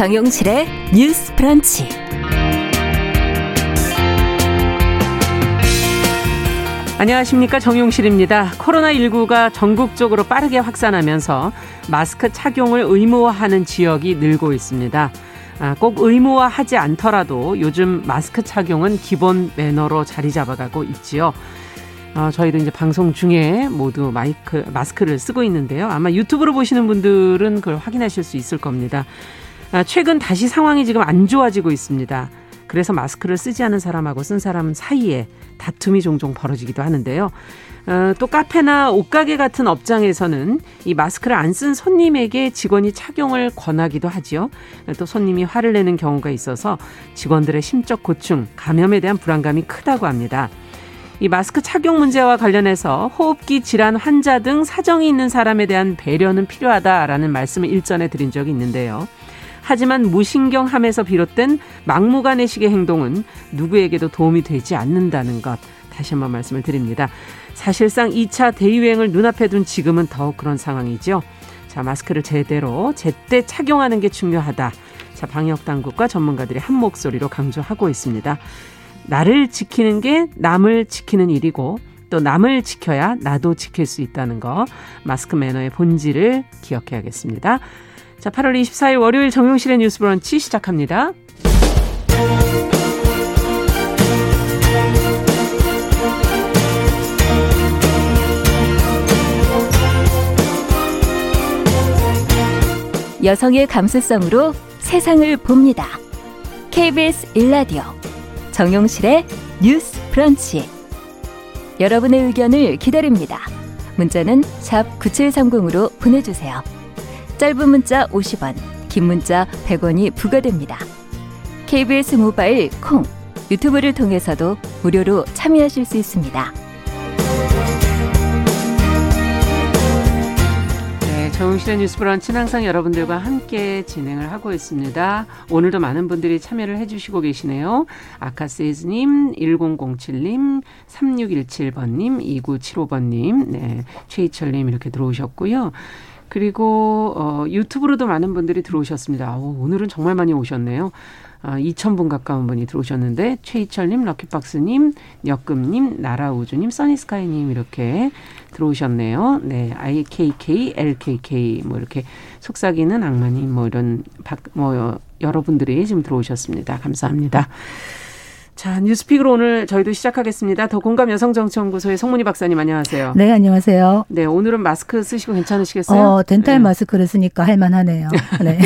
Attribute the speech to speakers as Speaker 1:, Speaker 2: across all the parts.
Speaker 1: 정용실의 뉴스 프런치.
Speaker 2: 안녕하십니까 정용실입니다. 코로나19가 전국적으로 빠르게 확산하면서 마스크 착용을 의무화하는 지역이 늘고 있습니다. 아, 꼭 의무화하지 않더라도 요즘 마스크 착용은 기본 매너로 자리 잡아가고 있지요. 어, 저희도 이제 방송 중에 모두 마이크, 마스크를 쓰고 있는데요. 아마 유튜브로 보시는 분들은 그걸 확인하실 수 있을 겁니다. 아, 최근 다시 상황이 지금 안 좋아지고 있습니다. 그래서 마스크를 쓰지 않은 사람하고 쓴 사람 사이에 다툼이 종종 벌어지기도 하는데요. 어, 또 카페나 옷가게 같은 업장에서는 이 마스크를 안 쓴 손님에게 직원이 착용을 권하기도 하지요. 또 손님이 화를 내는 경우가 있어서 직원들의 심적 고충, 감염에 대한 불안감이 크다고 합니다. 이 마스크 착용 문제와 관련해서 호흡기 질환 환자 등 사정이 있는 사람에 대한 배려는 필요하다라는 말씀을 일전에 드린 적이 있는데요. 하지만 무신경함에서 비롯된 막무가내식의 행동은 누구에게도 도움이 되지 않는다는 것 다시 한번 말씀을 드립니다. 사실상 2차 대유행을 눈앞에 둔 지금은 더욱 그런 상황이죠. 자, 마스크를 제대로 제때 착용하는 게 중요하다. 자, 방역 당국과 전문가들이 한 목소리로 강조하고 있습니다. 나를 지키는 게 남을 지키는 일이고 또 남을 지켜야 나도 지킬 수 있다는 거 마스크 매너의 본질을 기억해야겠습니다. 자, 8월 24일 월요일 정용실의 뉴스 브런치 시작합니다.
Speaker 1: 여성의 감수성으로 세상을 봅니다. KBS 일라디오 정용실의 뉴스 브런치. 여러분의 의견을 기다립니다. 문자는 샵 9730으로 보내주세요. 짧은 문자 50원, 긴 문자 100원이 부과됩니다. KBS 모바일 콩, 유튜브를 통해서도 무료로 참여하실 수 있습니다.
Speaker 2: 네, 정용실의 뉴스 브런치는 항상 여러분들과 함께 진행을 하고 있습니다. 오늘도 많은 분들이 참여를 해주시고 계시네요. 아카세이즈님, 1007님, 3617번님, 2975번님, 네, 최희철님 이렇게 들어오셨고요. 그리고 어, 유튜브로도 많은 분들이 들어오셨습니다. 오, 오늘은 정말 많이 오셨네요. 아, 2,000분 가까운 분이 들어오셨는데 최희철님, 럭키박스님, 역금님, 나라우주님, 써니스카이님 이렇게 들어오셨네요. 네, IKK, LKK 뭐 이렇게 속삭이는 악마님 뭐 이런 뭐 여러분들이 지금 들어오셨습니다. 감사합니다. 자, 뉴스픽으로 오늘 저희도 시작하겠습니다. 더 공감 여성정치연구소의 송문희 박사님 안녕하세요.
Speaker 3: 네, 안녕하세요.
Speaker 2: 네, 오늘은 마스크 쓰시고 괜찮으시겠어요?
Speaker 3: 어, 덴탈 네. 마스크를 쓰니까 할만하네요. 네.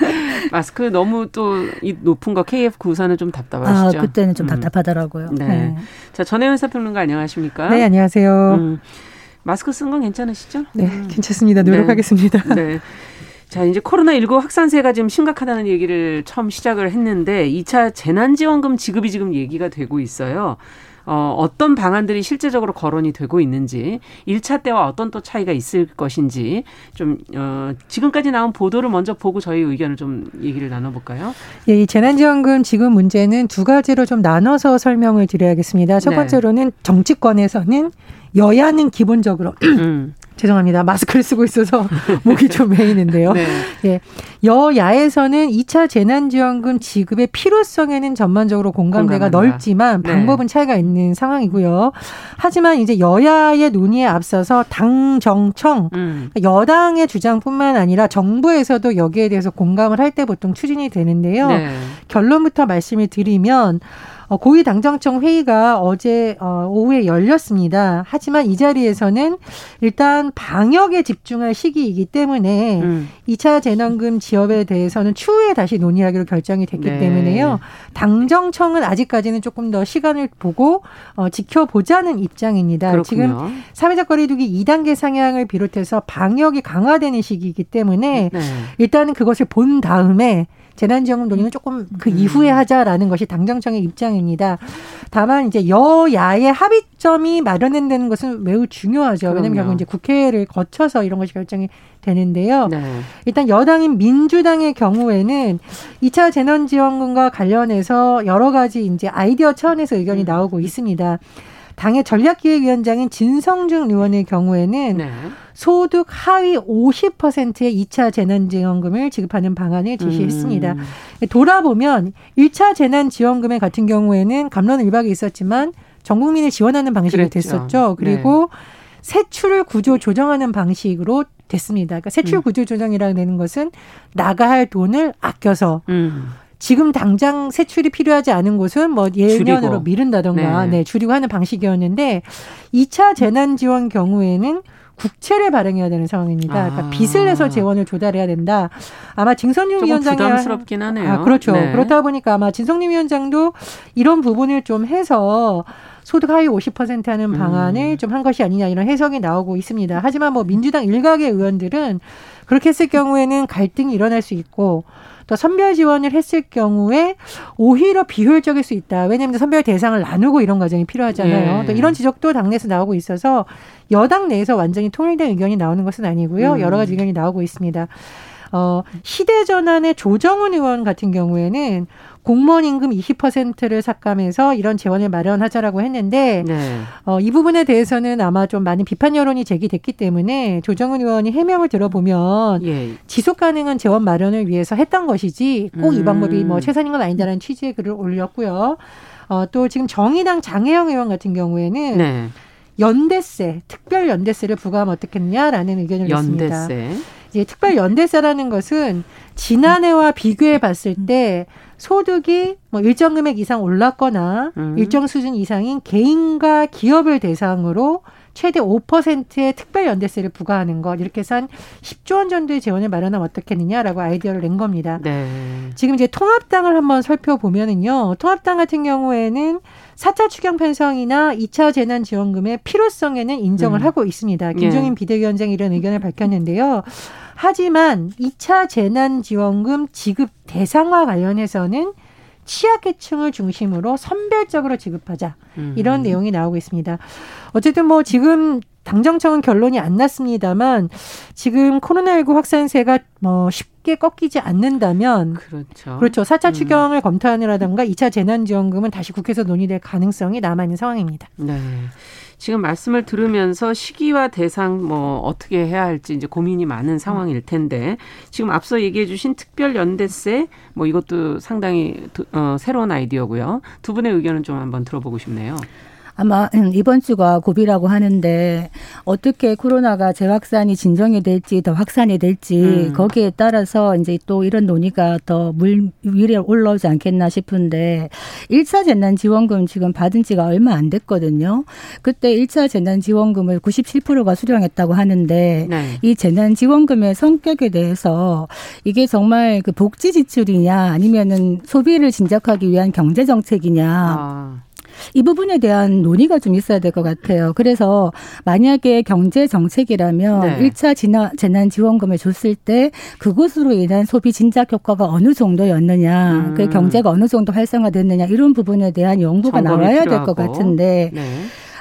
Speaker 2: 마스크 너무 또 이 높은 거 KF94는 좀 답답하시죠?
Speaker 3: 아, 그때는 좀 음. 답답하더라고요. 네. 네.
Speaker 2: 자, 전혜연 사평론가 안녕하십니까?
Speaker 4: 네, 안녕하세요. 음,
Speaker 2: 마스크 쓴 건 괜찮으시죠?
Speaker 4: 네, 음. 괜찮습니다. 노력하겠습니다.
Speaker 2: 네. 네. 자, 이제 코로나19 확산세가 지금 심각하다는 얘기를 처음 시작을 했는데 2차 재난지원금 지급이 지금 얘기가 되고 있어요. 어, 어떤 방안들이 실제적으로 거론이 되고 있는지, 1차 때와 어떤 또 차이가 있을 것인지, 좀, 어, 지금까지 나온 보도를 먼저 보고 저희 의견을 좀 얘기를 나눠볼까요?
Speaker 4: 예, 이 재난지원금 지급 문제는 두 가지로 좀 나눠서 설명을 드려야겠습니다. 첫 네. 번째로는 정치권에서는 여야는 기본적으로 음. 죄송합니다. 마스크를 쓰고 있어서 목이 좀 메이는데요. 네. 예. 여야에서는 2차 재난지원금 지급의 필요성에는 전반적으로 공감대가 공감한다. 넓지만 네. 방법은 네. 차이가 있는 상황이고요. 하지만 이제 여야의 논의에 앞서서 당 정청 음. 여당의 주장뿐만 아니라 정부에서도 여기에 대해서 공감을 할 때 보통 추진이 되는데요. 네. 결론부터 말씀을 드리면 어, 고위 당정청 회의가 어제 어, 오후에 열렸습니다. 하지만 이 자리에서는 일단 방역에 집중할 시기이기 때문에 음. 2차 재난금 지원에 대해서는 추후에 다시 논의하기로 결정이 됐기 네. 때문에요. 당정청은 아직까지는 조금 더 시간을 보고 어, 지켜보자는 입장입니다. 그렇군요. 지금 사회적 거리두기 2단계 상향을 비롯해서 방역이 강화되는 시기이기 때문에 네. 일단은 그것을 본 다음에 재난지원금 논의는 조금 그 음. 이후에 하자라는 것이 당정청의 입장입니다. 다만 이제 여야의 합의점이 마련된다는 것은 매우 중요하죠. 왜냐하면 결국 이제 국회를 거쳐서 이런 것이 결정이 되는데요. 네. 일단 여당인 민주당의 경우에는 2차 재난지원금과 관련해서 여러 가지 이제 아이디어 차원에서 의견이 음. 나오고 있습니다. 당의 전략기획위원장인 진성준 의원의 경우에는 네. 소득 하위 50%의 2차 재난지원금을 지급하는 방안을 제시했습니다. 음. 돌아보면 1차 재난지원금 같은 경우에는 감론은 일박이 있었지만 전 국민을 지원하는 방식이 그랬죠. 됐었죠. 그리고 네. 세출 구조 조정하는 방식으로 됐습니다. 그러니까 세출 음. 구조 조정이라는 는 것은 나가 할 돈을 아껴서 음. 지금 당장 세출이 필요하지 않은 곳은 뭐 예년으로 줄이고. 미룬다던가 네. 네, 줄이고 하는 방식이었는데 2차 재난 지원 경우에는 국채를 발행해야 되는 상황입니다. 그러니까 아. 그러니까 빚을 내서 재원을 조달해야 된다. 아마 진성님 위원장이
Speaker 2: 부담스럽긴 하네요.
Speaker 4: 아, 그렇죠. 네. 그렇다 보니까 아마 진성님 위원장도 이런 부분을 좀 해서 소득 하위 50% 하는 방안을 음. 좀한 것이 아니냐 이런 해석이 나오고 있습니다. 하지만 뭐 민주당 일각의 의원들은 그렇게 했을 경우에는 갈등이 일어날 수 있고 또 선별 지원을 했을 경우에 오히려 비효율적일 수 있다. 왜냐하면 선별 대상을 나누고 이런 과정이 필요하잖아요. 네. 또 이런 지적도 당내에서 나오고 있어서 여당 내에서 완전히 통일된 의견이 나오는 것은 아니고요. 음. 여러 가지 의견이 나오고 있습니다. 어, 시대전환의 조정훈 의원 같은 경우에는 공무원 임금 20%를 삭감해서 이런 재원을 마련하자라고 했는데 네. 어, 이 부분에 대해서는 아마 좀 많은 비판 여론이 제기됐기 때문에 조정은 의원이 해명을 들어보면 예. 지속 가능한 재원 마련을 위해서 했던 것이지 꼭이 음. 방법이 뭐 최선인 건 아니다라는 취지의 글을 올렸고요. 어, 또 지금 정의당 장혜영 의원 같은 경우에는 네. 연대세, 특별 연대세를 부과하면 어떻겠냐라는 의견을 연대세. 냈습니다. 이제 특별 연대세라는 것은 지난해와 비교해 봤을 때 소득이 뭐 일정 금액 이상 올랐거나 음. 일정 수준 이상인 개인과 기업을 대상으로 최대 5%의 특별 연대세를 부과하는 것 이렇게 해서 한 10조 원 정도의 재원을 마련하면 어떻겠느냐라고 아이디어를 낸 겁니다. 네. 지금 이제 통합당을 한번 살펴보면은요. 통합당 같은 경우에는 4차 추경 편성이나 2차 재난지원금의 필요성에는 인정을 음. 하고 있습니다. 김종인 예. 비대위원장이 이런 의견을 밝혔는데요. 하지만 2차 재난지원금 지급 대상화 관련해서는 취약계층을 중심으로 선별적으로 지급하자 이런 음. 내용이 나오고 있습니다. 어쨌든 뭐 지금 당정청은 결론이 안 났습니다만 지금 코로나19 확산세가 뭐 쉽게 꺾이지 않는다면 그렇죠. 그렇죠. 4차 음. 추경을 검토하느라던가 2차 재난지원금은 다시 국회에서 논의될 가능성이 남아 있는 상황입니다. 네.
Speaker 2: 지금 말씀을 들으면서 시기와 대상 뭐 어떻게 해야 할지 이제 고민이 많은 상황일 텐데 지금 앞서 얘기해 주신 특별 연대세 뭐 이것도 상당히 어, 새로운 아이디어고요. 두 분의 의견은 좀 한번 들어보고 싶네요.
Speaker 3: 아마 음, 이번 주가 고비라고 하는데 어떻게 코로나가 재확산이 진정이 될지 더 확산이 될지 음. 거기에 따라서 이제 또 이런 논의가 더 물 위에 올라오지 않겠나 싶은데 1차 재난 지원금 지금 받은 지가 얼마 안 됐거든요. 그때 1차 재난 지원금을 97%가 수령했다고 하는데 네. 이 재난 지원금의 성격에 대해서 이게 정말 그 복지 지출이냐 아니면은 소비를 진작하기 위한 경제 정책이냐 아. 이 부분에 대한 논의가 좀 있어야 될 것 같아요. 그래서 만약에 경제 정책이라면 네. 1차 재난 지원금을 줬을 때 그것으로 인한 소비 진작 효과가 어느 정도였느냐, 음. 그 경제가 어느 정도 활성화됐느냐 이런 부분에 대한 연구가 나와야 될 것 같은데 네.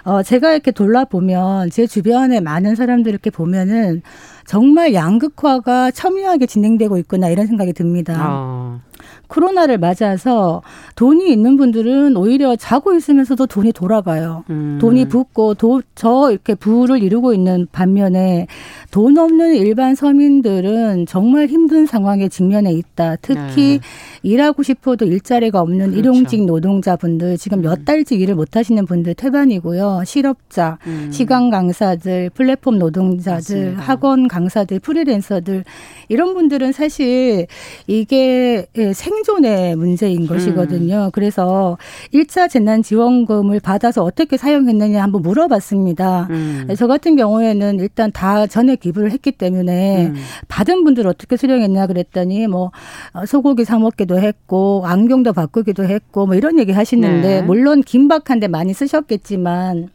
Speaker 3: 어, 제가 이렇게 돌아보면 제 주변에 많은 사람들 이렇게 보면은 정말 양극화가 첨예하게 진행되고 있구나 이런 생각이 듭니다. 어. 코로나를 맞아서 돈이 있는 분들은 오히려 자고 있으면서도 돈이 돌아가요. 음. 돈이 붓고 도, 저 이렇게 부를 이루고 있는 반면에 돈 없는 일반 서민들은 정말 힘든 상황에 직면해 있다. 특히 네. 일하고 싶어도 일자리가 없는 그렇죠. 일용직 노동자분들 지금 몇 음. 달째 일을 못 하시는 분들 태반이고요. 실업자, 음. 시간 강사들, 플랫폼 노동자들, 맞습니다. 학원 강사들, 프리랜서들 이런 분들은 사실 이게 예, 생존의 문제인 음. 것이거든요. 그래서 1차 재난지원금을 받아서 어떻게 사용했느냐 한번 물어봤습니다. 음. 저 같은 경우에는 일단 다 전액 기부를 했기 때문에 음. 받은 분들 어떻게 수령했냐 그랬더니 뭐 어, 소고기 사 먹기도 했고 안경도 바꾸기도 했고 뭐 이런 얘기 하시는데 네. 물론 긴박한데 많이 쓰셨겠지만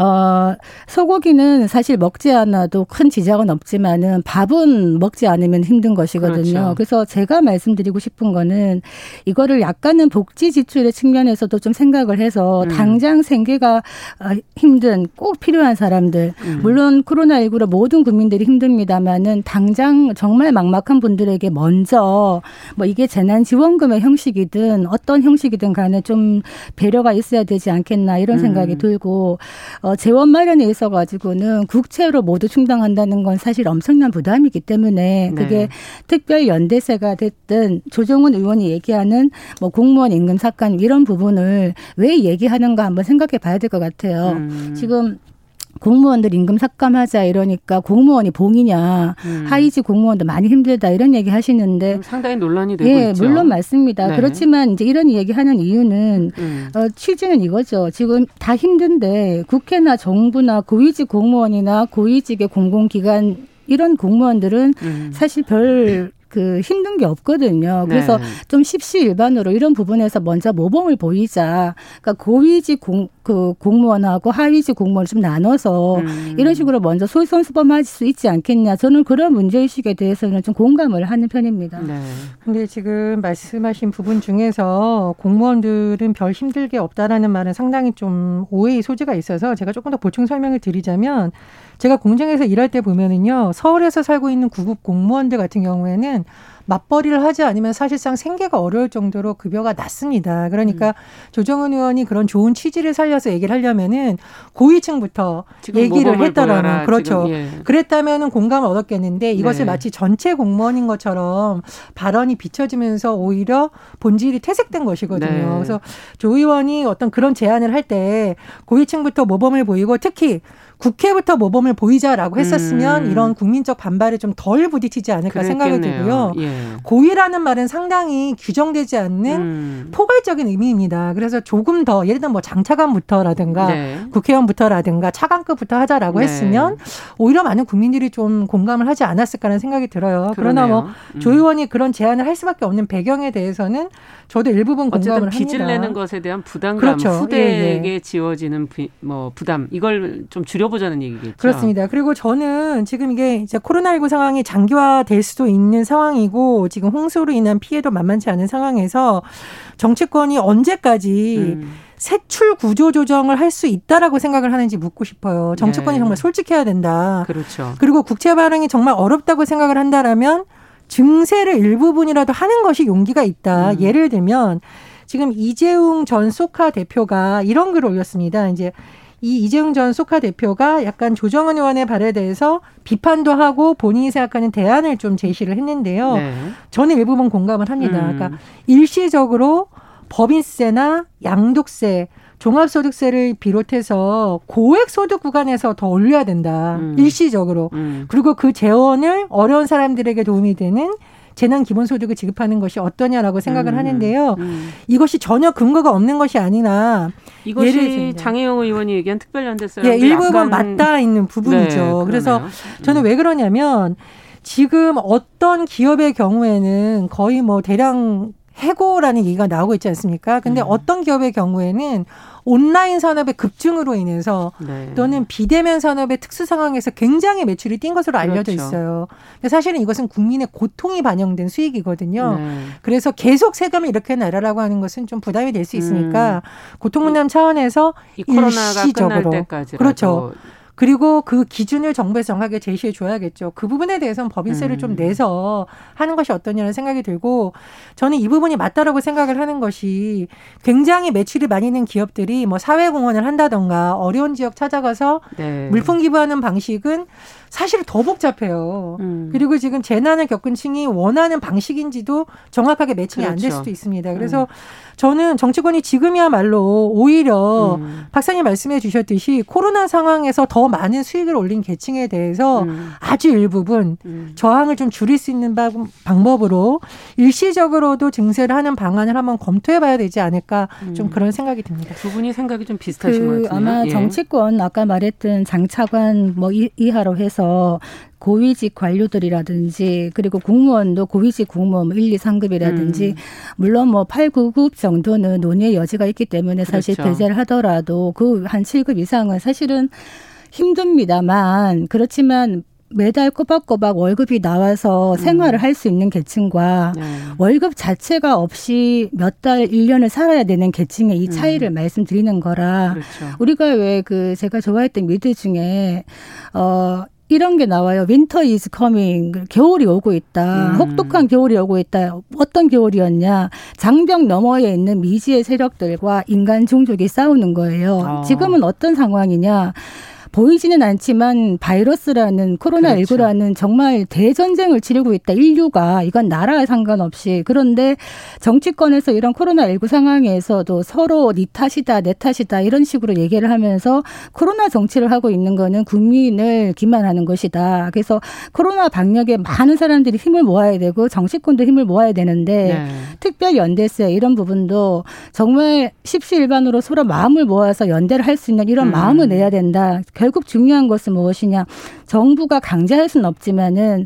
Speaker 3: 어, 소고기는 사실 먹지 않아도 큰 지장은 없지만은 밥은 먹지 않으면 힘든 것이거든요. 그렇죠. 그래서 제가 말씀드리고 싶은 거는 이거를 약간은 복지 지출의 측면에서도 좀 생각을 해서 음. 당장 생계가 어, 힘든 꼭 필요한 사람들 음. 물론 코로나19로 모든 국민들이 힘듭니다만은 당장 정말 막막한 분들에게 먼저 뭐 이게 재난 지원금의 형식이든 어떤 형식이든 간에 좀 배려가 있어야 되지 않겠나 이런 생각이 음. 들고 어, 재원 마련에 있어 가지고는 국채로 모두 충당한다는 건 사실 엄청난 부담이기 때문에 그게 네. 특별 연대세가 됐든 조정훈 의원이 얘기하는 뭐 공무원 임금 삭감 이런 부분을 왜 얘기하는가 한번 생각해 봐야 될 것 같아요. 음. 지금 공무원들 임금 삭감하자 이러니까 공무원이 봉이냐 음. 하이지 공무원도 많이 힘들다 이런 얘기 하시는데
Speaker 2: 상당히 논란이 되고
Speaker 3: 예,
Speaker 2: 있죠.
Speaker 3: 물론 맞습니다. 네. 그렇지만 이제 이런 얘기 하는 이유는 음. 어, 취지는 이거죠. 지금 다 힘든데 국회나 정부나 고위직 공무원이나 고위직의 공공기관 이런 공무원들은 음. 사실 별그 힘든 게 없거든요. 그래서 네. 좀 십시일반으로 이런 부분에서 먼저 모범을 보이자. 그러니까 고위직 공, 그 공무원하고 하위직 공무원을 좀 나눠서 음. 이런 식으로 먼저 솔선수범할 수 있지 않겠냐. 저는 그런 문제의식에 대해서는 좀 공감을 하는 편입니다. 네.
Speaker 4: 근데 지금 말씀하신 부분 중에서 공무원들은 별 힘들 게 없다라는 말은 상당히 좀 오해의 소지가 있어서 제가 조금 더 보충 설명을 드리자면 제가 공장에서 일할 때 보면은요, 서울에서 살고 있는 구급 공무원들 같은 경우에는 맞벌이를 하지 않으면 사실상 생계가 어려울 정도로 급여가 낮습니다. 그러니까 음. 조정은 의원이 그런 좋은 취지를 살려서 얘기를 하려면은 고위층부터 얘기를 했더라면 그렇죠. 예. 그랬다면은 공감을 얻었겠는데 이것을 네. 마치 전체 공무원인 것처럼 발언이 비춰지면서 오히려 본질이 퇴색된 것이거든요. 네. 그래서 조 의원이 어떤 그런 제안을 할 때 고위층부터 모범을 보이고 특히 국회부터 모범을 보이자라고 했었으면 음. 이런 국민적 반발에 좀덜 부딪히지 않을까 그랬겠네요. 생각이 들고요. 예. 고의라는 말은 상당히 규정되지 않는 음. 포괄적인 의미입니다. 그래서 조금 더 예를 들면 뭐 장차관부터라든가 네. 국회의원부터라든가 차관급부터 하자라고 네. 했으면 오히려 많은 국민들이 좀 공감을 하지 않았을까라는 생각이 들어요. 그러나 뭐조 음. 의원이 그런 제안을 할 수밖에 없는 배경에 대해서는 저도 일부분 공감을
Speaker 2: 합니다. 빚을 내는 것에 대한 부담감, 그렇죠. 후대에게 예, 예. 지워지는 부, 뭐 부담 이걸 좀 줄여 보자는 얘기겠죠.
Speaker 4: 그렇습니다. 그리고 저는 지금 이게 이제 코로나19 상황이 장기화될 수도 있는 상황이고 지금 홍수로 인한 피해도 만만치 않은 상황에서 정치권이 언제까지 음. 세출 구조 조정을 할 수 있다라고 생각을 하는지 묻고 싶어요. 정치권이 네. 정말 솔직해야 된다.
Speaker 2: 그렇죠.
Speaker 4: 그리고 국채 발행이 정말 어렵다고 생각을 한다라면 증세를 일부분이라도 하는 것이 용기가 있다. 음. 예를 들면 지금 이재용 전 소카 대표가 이런 글을 올렸습니다. 이제 이 이재용 전 소카 대표가 약간 조정은 의원의 발에 대해서 비판도 하고 본인이 생각하는 대안을 좀 제시를 했는데요. 네. 저는 일부분 공감을 합니다. 음. 그러니까 일시적으로 법인세나 양도세 종합소득세를 비롯해서 고액 소득 구간에서 더 올려야 된다. 음. 일시적으로. 음. 그리고 그 재원을 어려운 사람들에게 도움이 되는 재난 기본소득을 지급하는 것이 어떠냐라고 생각을 음. 하는데요. 음. 이것이 전혀 근거가 없는 것이 아니라
Speaker 2: 이것이 장혜영 의원이 얘기한 특별연대세
Speaker 4: 예, 일부분 맞닿아 있는 부분이죠. 네, 그래서 저는 왜 그러냐면 지금 어떤 기업의 경우에는 거의 뭐 대량 해고라는 얘기가 나오고 있지 않습니까? 근데 음. 어떤 기업의 경우에는 온라인 산업의 급증으로 인해서 네. 또는 비대면 산업의 특수 상황에서 굉장히 매출이 뛴 것으로 알려져 그렇죠. 있어요. 근데 사실은 이것은 국민의 고통이 반영된 수익이거든요. 네. 그래서 계속 세금을 이렇게 내라라고 하는 것은 좀 부담이 될 수 있으니까 음. 고통분담 차원에서
Speaker 2: 이 코로나가 일시적으로 끝날 때까지
Speaker 4: 그렇죠. 그리고 그 기준을 정부에서 정하게 제시해 줘야겠죠. 그 부분에 대해서는 법인세를 음. 좀 내서 하는 것이 어떠냐는 생각이 들고 저는 이 부분이 맞다라고 생각을 하는 것이 굉장히 매출이 많이 있는 기업들이 뭐 사회 공헌을 한다던가 어려운 지역 찾아가서 네. 물품 기부하는 방식은 사실 더 복잡해요. 음. 그리고 지금 재난을 겪은 층이 원하는 방식인지도 정확하게 매칭이 그렇죠. 안될 수도 있습니다. 그래서 음. 저는 정치권이 지금이야말로 오히려 음. 박사님 말씀해 주셨듯이 코로나 상황에서 더 많은 수익을 올린 계층에 대해서 음. 아주 일부분 음. 저항을 좀 줄일 수 있는 방법으로 일시적으로도 증세를 하는 방안을 한번 검토해 봐야 되지 않을까 좀 음. 그런 생각이 듭니다.
Speaker 2: 두 분이 생각이 좀 비슷하신
Speaker 3: 그
Speaker 2: 것 같아요.
Speaker 3: 아마 예. 정치권 아까 말했던 장차관 뭐 이하로 해서 고위직 관료들이라든지 그리고 공무원도 고위직 공무원 1, 2, 3급이라든지 음. 물론 뭐 8, 9급 정도는 논의의 여지가 있기 때문에 사실 그렇죠. 배제를 하더라도 그 한 7급 이상은 사실은 힘듭니다만 그렇지만 매달 꼬박꼬박 월급이 나와서 음. 생활을 할수 있는 계층과 네. 월급 자체가 없이 몇 달, 1년을 살아야 되는 계층의 이 차이를 음. 말씀드리는 거라 그렇죠. 우리가 왜 그 제가 좋아했던 미드 중에 어 이런 게 나와요. Winter is coming. 겨울이 오고 있다. 음. 혹독한 겨울이 오고 있다. 어떤 겨울이었냐. 장벽 너머에 있는 미지의 세력들과 인간 종족이 싸우는 거예요. 어. 지금은 어떤 상황이냐. 보이지는 않지만 바이러스라는 코로나19라는 그렇죠. 정말 대전쟁을 치르고 있다. 인류가 이건 나라에 상관없이 그런데 정치권에서 이런 코로나19 상황에서도 서로 네 탓이다, 내 탓이다 이런 식으로 얘기를 하면서 코로나 정치를 하고 있는 거는 국민을 기만하는 것이다. 그래서 코로나 방역에 많은 사람들이 힘을 모아야 되고 정치권도 힘을 모아야 되는데 네. 특별 연대세 이런 부분도 정말 십시일반으로 서로 마음을 모아서 연대를 할 수 있는 이런 음. 마음을 내야 된다. 결국 중요한 것은 무엇이냐. 정부가 강제할 수는 없지만은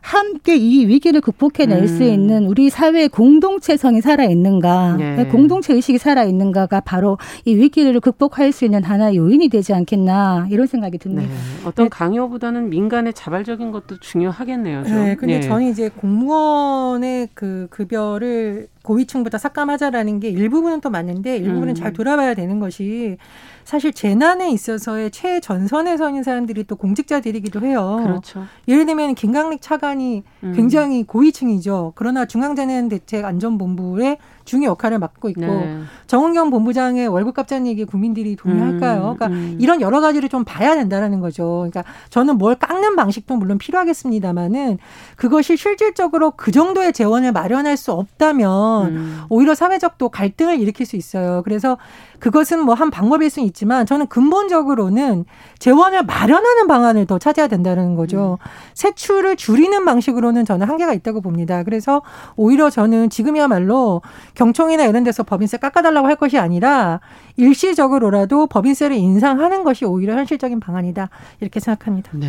Speaker 3: 함께 이 위기를 극복해낼 음. 수 있는 우리 사회의 공동체성이 살아있는가, 네. 공동체 의식이 살아있는가가 바로 이 위기를 극복할 수 있는 하나의 요인이 되지 않겠나 이런 생각이 듭니다. 네.
Speaker 2: 어떤 네. 강요보다는 민간의 자발적인 것도 중요하겠네요. 좀.
Speaker 4: 네, 근데 네. 저는 이제 공무원의 그 급여를 고위층보다 삭감하자라는 게 일부분은 또 맞는데 일부분은 음. 잘 돌아봐야 되는 것이 사실 재난에 있어서의 최전선에 서 있는 사람들이 또 공직자들이기도 해요.
Speaker 2: 그렇죠.
Speaker 4: 예를 들면 김강릭 차관이 음. 굉장히 고위층이죠. 그러나 중앙재난대책안전본부의 중요 역할을 맡고 있고 네. 정은경 본부장의 월급 값자는 얘기 국민들이 동의할까요? 음, 그러니까 음. 이런 여러 가지를 좀 봐야 된다라는 거죠. 그러니까 저는 뭘 깎는 방식도 물론 필요하겠습니다만은 그것이 실질적으로 그 정도의 재원을 마련할 수 없다면 음. 오히려 사회적 또 갈등을 일으킬 수 있어요. 그래서 그것은 뭐 한 방법일 수는 있지만 저는 근본적으로는 재원을 마련하는 방안을 더 찾아야 된다는 거죠. 음. 세출을 줄이는 방식으로는 저는 한계가 있다고 봅니다. 그래서 오히려 저는 지금이야말로 경총이나 이런 데서 법인세 깎아달라고 할 것이 아니라 일시적으로라도 법인세를 인상하는 것이 오히려 현실적인 방안이다 이렇게 생각합니다.
Speaker 2: 네.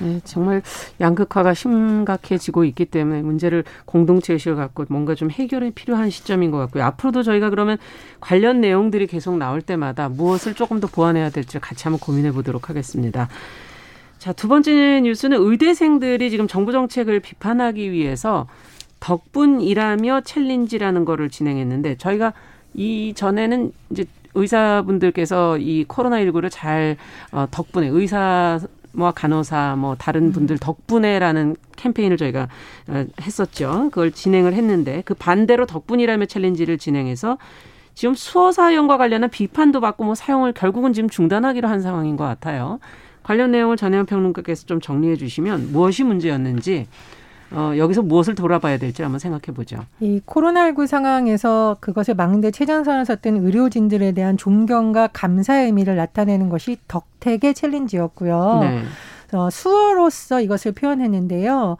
Speaker 2: 네, 정말 양극화가 심각해지고 있기 때문에 문제를 공동체 의식을 갖고 뭔가 좀 해결이 필요한 시점인 것 같고요. 앞으로도 저희가 그러면 관련 내용들이 계속 나올 때마다 무엇을 조금 더 보완해야 될지 같이 한번 고민해 보도록 하겠습니다. 자, 두 번째 뉴스는 의대생들이 지금 정부 정책을 비판하기 위해서 덕분이라며 챌린지라는 거를 진행했는데 저희가 이 전에는 이제 의사분들께서 이 코로나19를 잘 어, 덕분에 의사 뭐 간호사 뭐 다른 음. 분들 덕분에라는 캠페인을 저희가 어, 했었죠. 그걸 진행을 했는데 그 반대로 덕분이라며 챌린지를 진행해서 지금 수어 사용과 관련한 비판도 받고 뭐 사용을 결국은 지금 중단하기로 한 상황인 것 같아요. 관련 내용을 전혜연 평론가께서 좀 정리해 주시면 무엇이 문제였는지 어, 여기서 무엇을 돌아봐야 될지 한번 생각해 보죠.
Speaker 4: 이 코로나19 상황에서 그것을 막는데 최전선을 섰던 의료진들에 대한 존경과 감사의 의미를 나타내는 것이 덕택의 챌린지였고요. 네. 어, 수어로서 이것을 표현했는데요.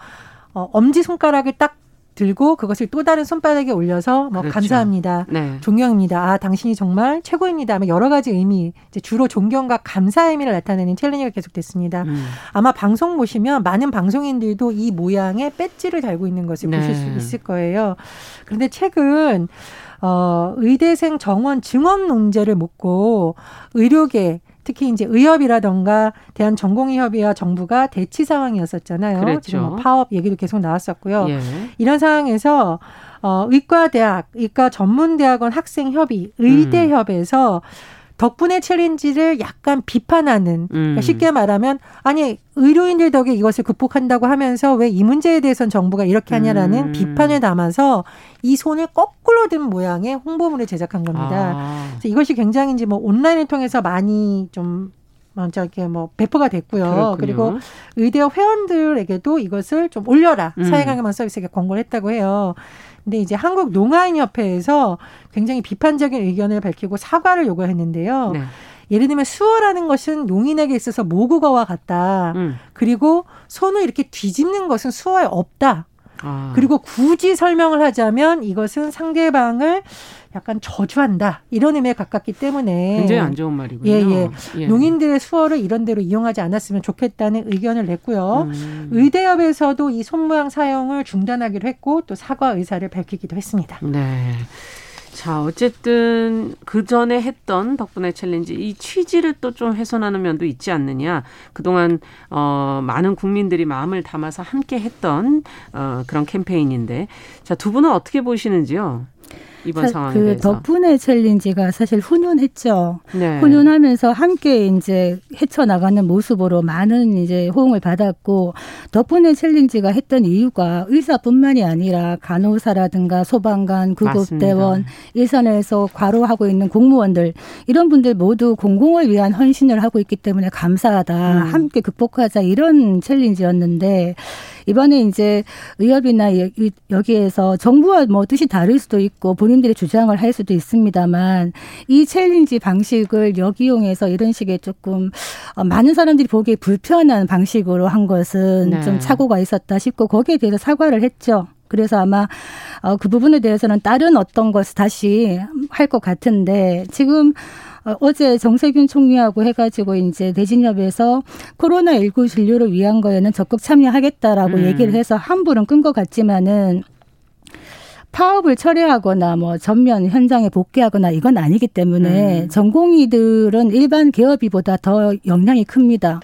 Speaker 4: 어, 엄지 손가락을 딱 들고 그것을 또 다른 손바닥에 올려서 뭐 그렇죠. 감사합니다. 네. 존경입니다. 아, 당신이 정말 최고입니다. 뭐 여러 가지 의미, 이제 주로 존경과 감사 의미를 나타내는 챌린지가 계속됐습니다. 음. 아마 방송 보시면 많은 방송인들도 이 모양의 배지를 달고 있는 것을 네. 보실 수 있을 거예요. 그런데 최근 어, 의대생 정원 증원 논제를 묻고 의료계 특히 이제 의협이라던가 대한 전공의협의와 정부가 대치 상황이었었잖아요. 그랬죠. 지금 뭐 파업 얘기도 계속 나왔었고요. 예. 이런 상황에서 어, 의과대학, 의과 전문대학원 학생협의, 의대협에서 음. 덕분에 챌린지를 약간 비판하는 그러니까 음. 쉽게 말하면 아니 의료인들 덕에 이것을 극복한다고 하면서 왜 이 문제에 대해선 정부가 이렇게 하냐라는 음. 비판을 담아서 이 손을 거꾸로 든 모양의 홍보물을 제작한 겁니다. 아. 그래서 이것이 굉장히 이제 뭐 온라인을 통해서 많이 좀먼 저 이렇게 뭐 배포가 됐고요. 그렇군요. 그리고 의대업 회원들에게도 이것을 좀 올려라 음. 사회강의만 서비스에게 권고를 했다고 해요. 근데 이제 한국 농아인협회에서 굉장히 비판적인 의견을 밝히고 사과를 요구했는데요. 네. 예를 들면 수어라는 것은 농인에게 있어서 모국어와 같다. 음. 그리고 손을 이렇게 뒤집는 것은 수어에 없다. 아. 그리고 굳이 설명을 하자면 이것은 상대방을 약간 저주한다 이런 의미에 가깝기 때문에
Speaker 2: 굉장히 안 좋은 말이군요. 예,
Speaker 4: 예. 예. 농인들의 수어를 이런 대로 이용하지 않았으면 좋겠다는 의견을 냈고요. 음. 의대협에서도 이 손모양 사용을 중단하기로 했고 또 사과 의사를 밝히기도 했습니다.
Speaker 2: 네. 자, 어쨌든 그 전에 했던 덕분에 챌린지 이 취지를 또 좀 훼손하는 면도 있지 않느냐. 그동안 어 많은 국민들이 마음을 담아서 함께 했던 어 그런 캠페인인데. 자, 두 분은 어떻게 보시는지요? 이번 상황에 그 대해서.
Speaker 3: 덕분에 챌린지가 사실 훈훈했죠. 네. 훈훈하면서 함께 이제 헤쳐나가는 모습으로 많은 이제 호응을 받았고 덕분에 챌린지가 했던 이유가 의사뿐만이 아니라 간호사라든가 소방관, 구급대원, 일선에서 과로하고 있는 공무원들 이런 분들 모두 공공을 위한 헌신을 하고 있기 때문에 감사하다. 음. 함께 극복하자 이런 챌린지였는데 이번에 이제 의협이나 여기에서 정부와 뭐 뜻이 다를 수도 있고 본인들의 주장을 할 수도 있습니다만 이 챌린지 방식을 역이용해서 이런 식의 조금 어, 많은 사람들이 보기에 불편한 방식으로 한 것은 네. 좀 착오가 있었다 싶고 거기에 대해서 사과를 했죠. 그래서 아마 어, 그 부분에 대해서는 다른 어떤 것을 다시 할 것 같은데 지금 어, 어제 정세균 총리하고 해가지고 이제 대진협에서 코로나19 진료를 위한 거에는 적극 참여하겠다라고 음. 얘기를 해서 환불은 끈 것 같지만은 파업을 철회하거나 뭐 전면 현장에 복귀하거나 이건 아니기 때문에 음. 전공의들은 일반 개업이보다 더 영향이 큽니다.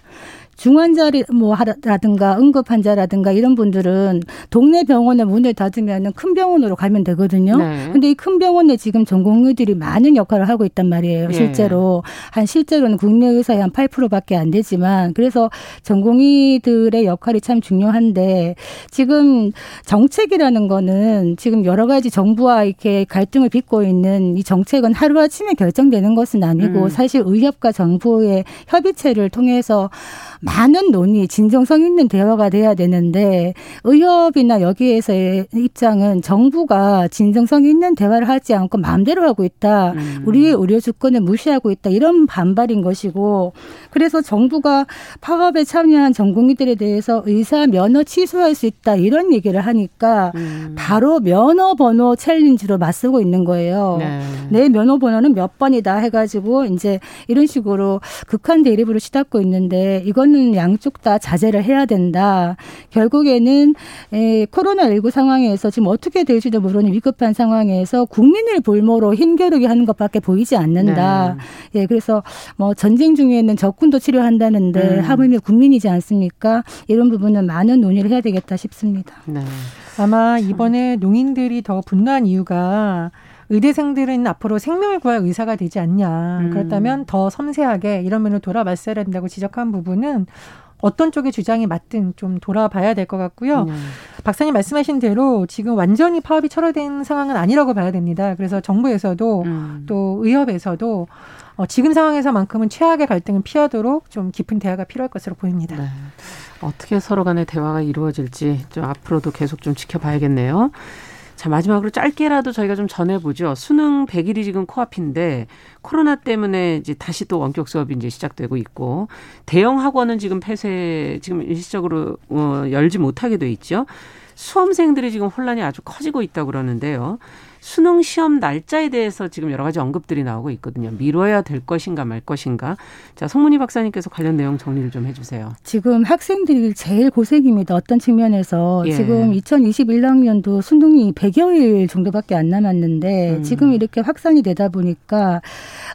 Speaker 3: 중환자리 뭐 하라든가 응급 환자라든가 이런 분들은 동네 병원에 문을 닫으면은 큰 병원으로 가면 되거든요. 네. 근데 이 큰 병원에 지금 전공의들이 많은 역할을 하고 있단 말이에요. 예. 실제로 한 실제로는 국내 의사의 한 8%밖에 안 되지만 그래서 전공의들의 역할이 참 중요한데 지금 정책이라는 거는 지금 여러 가지 정부와 이렇게 갈등을 빚고 있는 이 정책은 하루 아침에 결정되는 것은 아니고 음. 사실 의협과 정부의 협의체를 통해서 많은 논의, 진정성 있는 대화가 돼야 되는데 의협이나 여기에서의 입장은 정부가 진정성 있는 대화를 하지 않고 마음대로 하고 있다. 음. 우리의 의료 주권을 무시하고 있다. 이런 반발인 것이고 그래서 정부가 파업에 참여한 전공의들에 대해서 의사 면허 취소할 수 있다. 이런 얘기를 하니까 음. 바로 면허 번호 챌린지로 맞서고 있는 거예요. 네. 내 면허 번호는 몇 번이다 해 가지고 이제 이런 식으로 극한 대립으로 시닫고 있는데 이거는 양쪽 다 자제를 해야 된다. 결국에는 에, 코로나19 상황에서 지금 어떻게 될지도 모르는 위급한 상황에서 국민을 볼모로 힘겨루게 하는 것밖에 보이지 않는다. 네. 예, 그래서 뭐 전쟁 중에는 적군도 치료한다는데 음. 하물며 국민이지 않습니까? 이런 부분은 많은 논의를 해야 되겠다 싶습니다. 네.
Speaker 4: 아마 이번에 농인들이 더 분노한 이유가 의대생들은 앞으로 생명을 구할 의사가 되지 않냐. 음. 그렇다면 더 섬세하게 이런 면을 돌아봤어야 된다고 지적한 부분은 어떤 쪽의 주장이 맞든 좀 돌아봐야 될 것 같고요. 네. 박사님 말씀하신 대로 지금 완전히 파업이 철회된 상황은 아니라고 봐야 됩니다. 그래서 정부에서도 음. 또 의협에서도 어, 지금 상황에서만큼은 최악의 갈등을 피하도록 좀 깊은 대화가 필요할 것으로 보입니다. 네.
Speaker 2: 어떻게 서로 간의 대화가 이루어질지 좀 앞으로도 계속 좀 지켜봐야겠네요. 자, 마지막으로 짧게라도 저희가 좀 전해보죠. 수능 100일이 지금 코앞인데 코로나 때문에 이제 다시 또 원격 수업이 이제 시작되고 있고 대형 학원은 지금 폐쇄 지금 일시적으로 어, 열지 못하게 돼 있죠. 수험생들이 지금 혼란이 아주 커지고 있다고 그러는데요. 수능 시험 날짜에 대해서 지금 여러 가지 언급들이 나오고 있거든요. 미뤄야 될 것인가 말 것인가. 자, 송문희 박사님께서 관련 내용 정리를 좀 해주세요.
Speaker 3: 지금 학생들이 제일 고생입니다. 어떤 측면에서 예. 지금 2021학년도 수능이 100여일 정도밖에 안 남았는데 음. 지금 이렇게 확산이 되다 보니까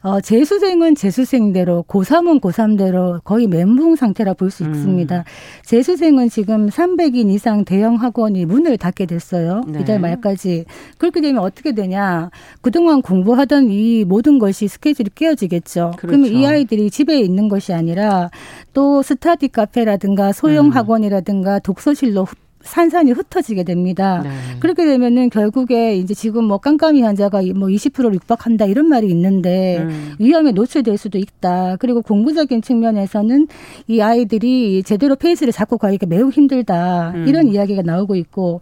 Speaker 3: 어, 재수생은 재수생대로 고3은 고3대로 거의 멘붕 상태라 볼수 음. 있습니다. 재수생은 지금 300인 이상 대형 학원이 문을 닫게 됐어요. 네. 이달 말까지. 그렇게 되면 어떻게 되냐. 그동안 공부하던 이 모든 것이 스케줄이 깨어지겠죠. 그렇죠. 그러면 이 아이들이 집에 있는 것이 아니라 또 스타디 카페라든가 소형 음. 학원이라든가 독서실로 산산이 흩어지게 됩니다. 네. 그렇게 되면은 결국에 이제 지금 뭐 깜깜이 환자가 뭐 20%를 육박한다 이런 말이 있는데 음. 위험에 노출될 수도 있다. 그리고 공부적인 측면에서는 이 아이들이 제대로 페이스를 잡고 가기가 매우 힘들다. 음. 이런 이야기가 나오고 있고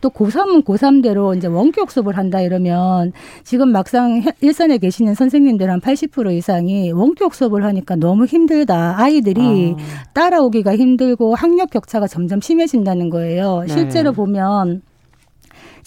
Speaker 3: 또 고3은 고3대로 이제 원격 수업을 한다 이러면 지금 막상 일선에 계시는 선생님들 한 80% 이상이 원격 수업을 하니까 너무 힘들다. 아이들이 아. 따라오기가 힘들고 학력 격차가 점점 심해진다는 거예요. 네. 실제로 보면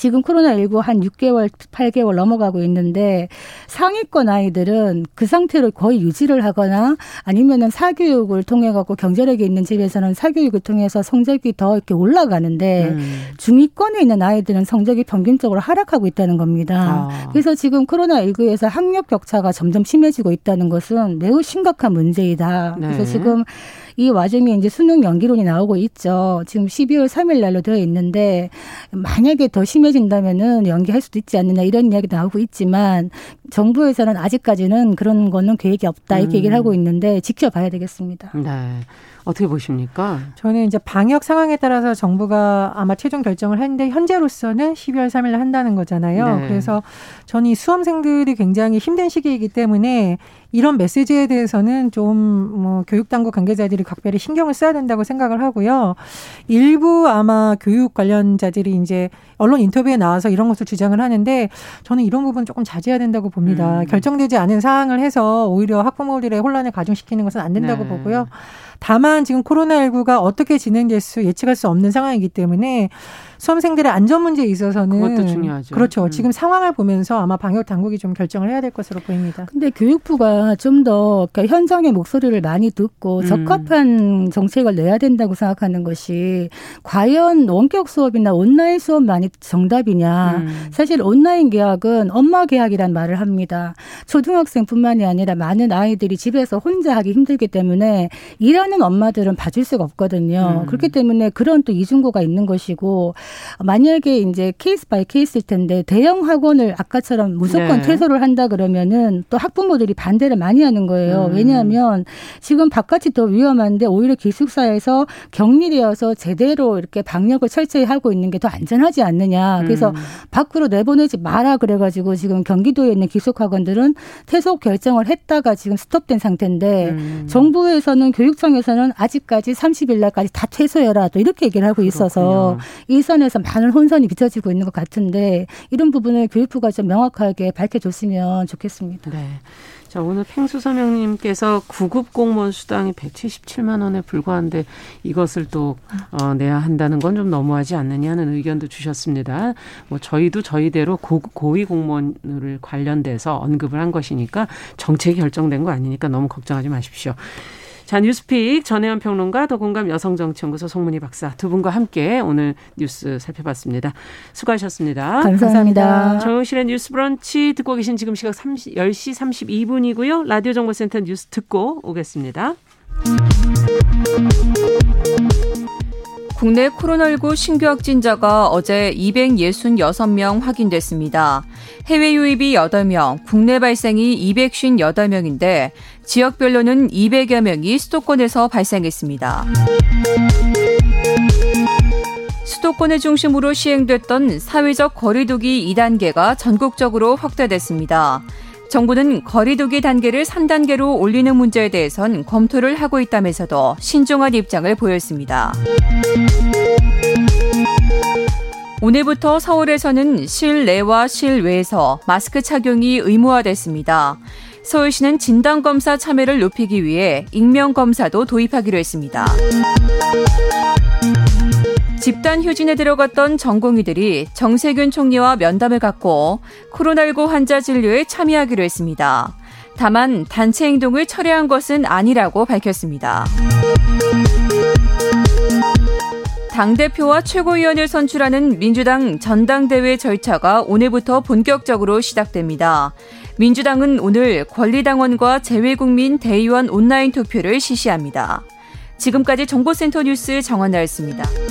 Speaker 3: 지금 코로나19 한 6개월, 8개월 넘어가고 있는데 상위권 아이들은 그 상태로 거의 유지를 하거나 아니면은 사교육을 통해 갖고 경제력이 있는 집에서는 사교육을 통해서 성적이 더 이렇게 올라가는데 음. 중위권에 있는 아이들은 성적이 평균적으로 하락하고 있다는 겁니다. 아. 그래서 지금 코로나19에서 학력 격차가 점점 심해지고 있다는 것은 매우 심각한 문제이다. 네. 그래서 지금 이 와중에 이제 수능 연기론이 나오고 있죠. 지금 12월 3일 날로 되어 있는데 만약에 더 심해진다면은 연기할 수도 있지 않느냐 이런 이야기 나오고 있지만 정부에서는 아직까지는 그런 거는 계획이 없다 이렇게 음. 얘기를 하고 있는데 지켜봐야 되겠습니다.
Speaker 2: 네. 어떻게 보십니까?
Speaker 4: 저는 이제 방역 상황에 따라서 정부가 아마 최종 결정을 했는데 현재로서는 12월 3일 한다는 거잖아요. 네. 그래서 저는 이 수험생들이 굉장히 힘든 시기이기 때문에 이런 메시지에 대해서는 좀뭐 교육 당국 관계자들이 각별히 신경을 써야 된다고 생각을 하고요. 일부 아마 교육 관련자들이 이제 언론 인터뷰에 나와서 이런 것을 주장을 하는데 저는 이런 부분 조금 자제해야 된다고 봅니다. 음. 결정되지 않은 사항을 해서 오히려 학부모들의 혼란을 가중시키는 것은 안 된다고 네. 보고요. 다만 지금 코로나19가 어떻게 진행될 수 예측할 수 없는 상황이기 때문에 수험생들의 안전 문제에 있어서는
Speaker 2: 그것도 중요하죠.
Speaker 4: 그렇죠. 음. 지금 상황을 보면서 아마 방역 당국이 좀 결정을 해야 될 것으로 보입니다.
Speaker 3: 근데 교육부가 좀 더 그러니까 현장의 목소리를 많이 듣고 음. 적합한 정책을 내야 된다고 생각하는 것이 과연 원격 수업이나 온라인 수업만이 정답이냐. 음. 사실 온라인 계약은 엄마 계약이란 말을 합니다. 초등학생뿐만이 아니라 많은 아이들이 집에서 혼자 하기 힘들기 때문에 일하는 엄마들은 봐줄 수가 없거든요. 음. 그렇기 때문에 그런 또 이중고가 있는 것이고 만약에 이제 case by case일 텐데 대형 학원을 아까처럼 무조건 네. 퇴소를 한다 그러면은 또 학부모들이 반대를 많이 하는 거예요. 음. 왜냐하면 지금 바깥이 더 위험한데 오히려 기숙사에서 격리되어서 제대로 이렇게 방역을 철저히 하고 있는 게 더 안전하지 않느냐. 그래서 음. 밖으로 내보내지 마라 그래가지고 지금 경기도에 있는 기숙학원들은 퇴소 결정을 했다가 지금 스톱된 상태인데 음. 정부에서는 교육청에서는 아직까지 30일 날까지 다 퇴소해라 또 이렇게 얘기를 하고 있어서 이선 에서 많은 혼선이 빚어지고 있는 것 같은데 이런 부분을 교육부가 좀 명확하게 밝혀줬으면 좋겠습니다. 네.
Speaker 2: 자, 오늘 팽수서명님께서 구급 공무원 수당이 177만 원에 불과한데 이것을 또 어, 내야 한다는 건 좀 너무하지 않느냐는 의견도 주셨습니다. 뭐 저희도 저희대로 고, 고위 공무원을 관련돼서 언급을 한 것이니까 정책이 결정된 거 아니니까 너무 걱정하지 마십시오. 자, 뉴스픽 전혜연 평론가 더공감 여성정치연구소 송문희 박사 두 분과 함께 오늘 뉴스 살펴봤습니다. 수고하셨습니다.
Speaker 3: 감사합니다.
Speaker 2: 정용실의 뉴스 브런치 듣고 계신 지금 시각 30, 10시 32분이고요. 라디오 정보센터 뉴스 듣고 오겠습니다.
Speaker 1: 국내 코로나19 신규 확진자가 어제 266명 확인됐습니다. 해외 유입이 8명, 국내 발생이 258명인데 지역별로는 200여 명이 수도권에서 발생했습니다. 수도권을 중심으로 시행됐던 사회적 거리두기 2단계가 전국적으로 확대됐습니다. 정부는 거리두기 단계를 3단계로 올리는 문제에 대해선 검토를 하고 있다면서도 신중한 입장을 보였습니다. 오늘부터 서울에서는 실내와 실외에서 마스크 착용이 의무화됐습니다. 서울시는 진단검사 참여를 높이기 위해 익명검사도 도입하기로 했습니다. 집단 휴진에 들어갔던 전공의들이 정세균 총리와 면담을 갖고 코로나19 환자 진료에 참여하기로 했습니다. 다만 단체 행동을 철회한 것은 아니라고 밝혔습니다. 당대표와 최고위원을 선출하는 민주당 전당대회 절차가 오늘부터 본격적으로 시작됩니다. 민주당은 오늘 권리당원과 재외국민 대의원 온라인 투표를 실시합니다. 지금까지 정보센터 뉴스 정원나였습니다.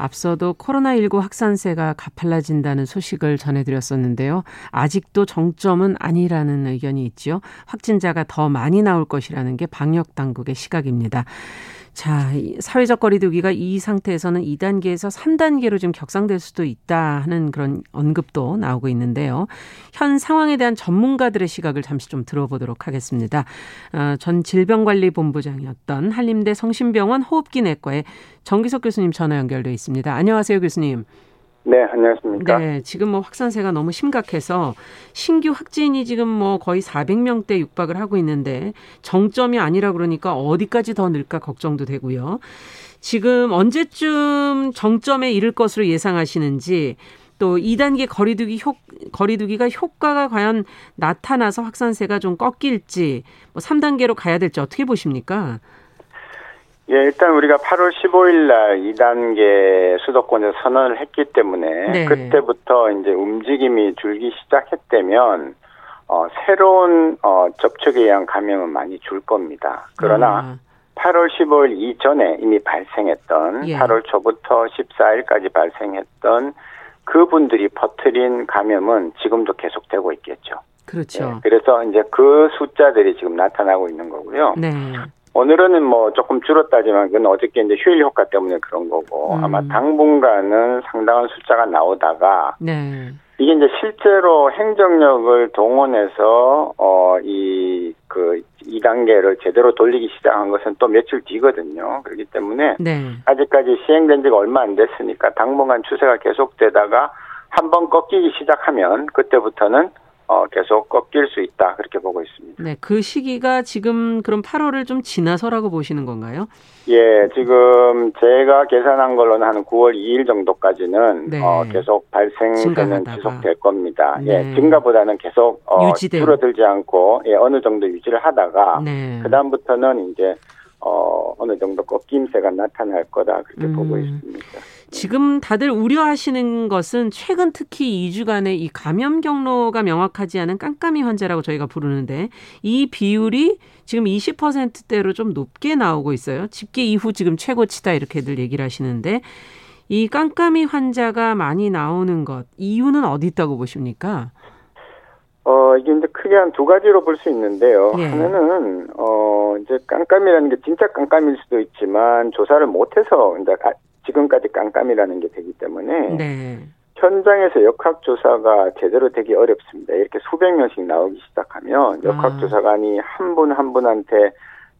Speaker 2: 앞서도 코로나19 확산세가 가팔라진다는 소식을 전해드렸었는데요. 아직도 정점은 아니라는 의견이 있죠. 확진자가 더 많이 나올 것이라는 게 방역 당국의 시각입니다. 자, 사회적 거리두기가 이 상태에서는 2단계에서 3단계로 좀 격상될 수도 있다 하는 그런 언급도 나오고 있는데요. 현 상황에 대한 전문가들의 시각을 잠시 좀 들어보도록 하겠습니다. 어, 전 질병관리본부장이었던 한림대 성심병원 호흡기 내과의 정기석 교수님 전화 연결돼 있습니다. 안녕하세요, 교수님.
Speaker 5: 네, 안녕하십니까.
Speaker 2: 네, 지금 뭐 확산세가 너무 심각해서 신규 확진이 지금 뭐 거의 400명대 육박을 하고 있는데 정점이 아니라 그러니까 어디까지 더 늘까 걱정도 되고요. 지금 언제쯤 정점에 이를 것으로 예상하시는지 또 2단계 거리두기 효, 거리두기가 효과가 과연 나타나서 확산세가 좀 꺾일지 뭐 3단계로 가야 될지 어떻게 보십니까?
Speaker 5: 예, 일단 우리가 8월 15일 날 2단계 수도권에서 선언을 했기 때문에 네. 그때부터 이제 움직임이 줄기 시작했다면 어, 새로운 어, 접촉에 의한 감염은 많이 줄 겁니다. 그러나 아. 8월 15일 이전에 이미 발생했던 예. 8월 초부터 14일까지 발생했던 그분들이 퍼트린 감염은 지금도 계속되고 있겠죠.
Speaker 2: 그렇죠. 예,
Speaker 5: 그래서 이제 그 숫자들이 지금 나타나고 있는 거고요. 네. 오늘은 뭐 조금 줄었다지만 그건 어저께 이제 휴일 효과 때문에 그런 거고 음. 아마 당분간은 상당한 숫자가 나오다가 네. 이게 이제 실제로 행정력을 동원해서 어이그 2단계를 제대로 돌리기 시작한 것은 또 며칠 뒤거든요. 그렇기 때문에 네. 아직까지 시행된 지가 얼마 안 됐으니까 당분간 추세가 계속되다가 한번 꺾이기 시작하면 그때부터는 어, 계속 꺾일 수 있다 그렇게 보고 있습니다.
Speaker 2: 네, 그 시기가 지금 그럼 8월을 좀 지나서라고 보시는 건가요?
Speaker 5: 예, 지금 제가 계산한 걸로는 한 9월 2일 정도까지는 네. 어, 계속 발생세는 지속될 겁니다. 예, 네. 예, 증가보다는 계속 어. 줄어들지 않고 예, 어느 정도 유지를 하다가 네. 그 다음부터는 이제 어, 어느 정도 꺾임세가 나타날 거다 그렇게 음. 보고 있습니다.
Speaker 2: 지금 다들 우려하시는 것은 최근 특히 2주간의 이 감염 경로가 명확하지 않은 깜깜이 환자라고 저희가 부르는데 이 비율이 지금 20%대로 좀 높게 나오고 있어요. 집계 이후 지금 최고치다 이렇게들 얘기를 하시는데 이 깜깜이 환자가 많이 나오는 것 이유는 어디 있다고 보십니까?
Speaker 5: 어, 이게 이제 크게 한 두 가지로 볼 수 있는데요. 예. 하나는, 어, 이제 깜깜이라는 게 진짜 깜깜일 수도 있지만 조사를 못해서 이제 아, 지금까지 깜깜이라는 게 되기 때문에 네. 현장에서 역학조사가 제대로 되기 어렵습니다. 이렇게 수백 명씩 나오기 시작하면 역학조사관이 아. 한분 한 분한테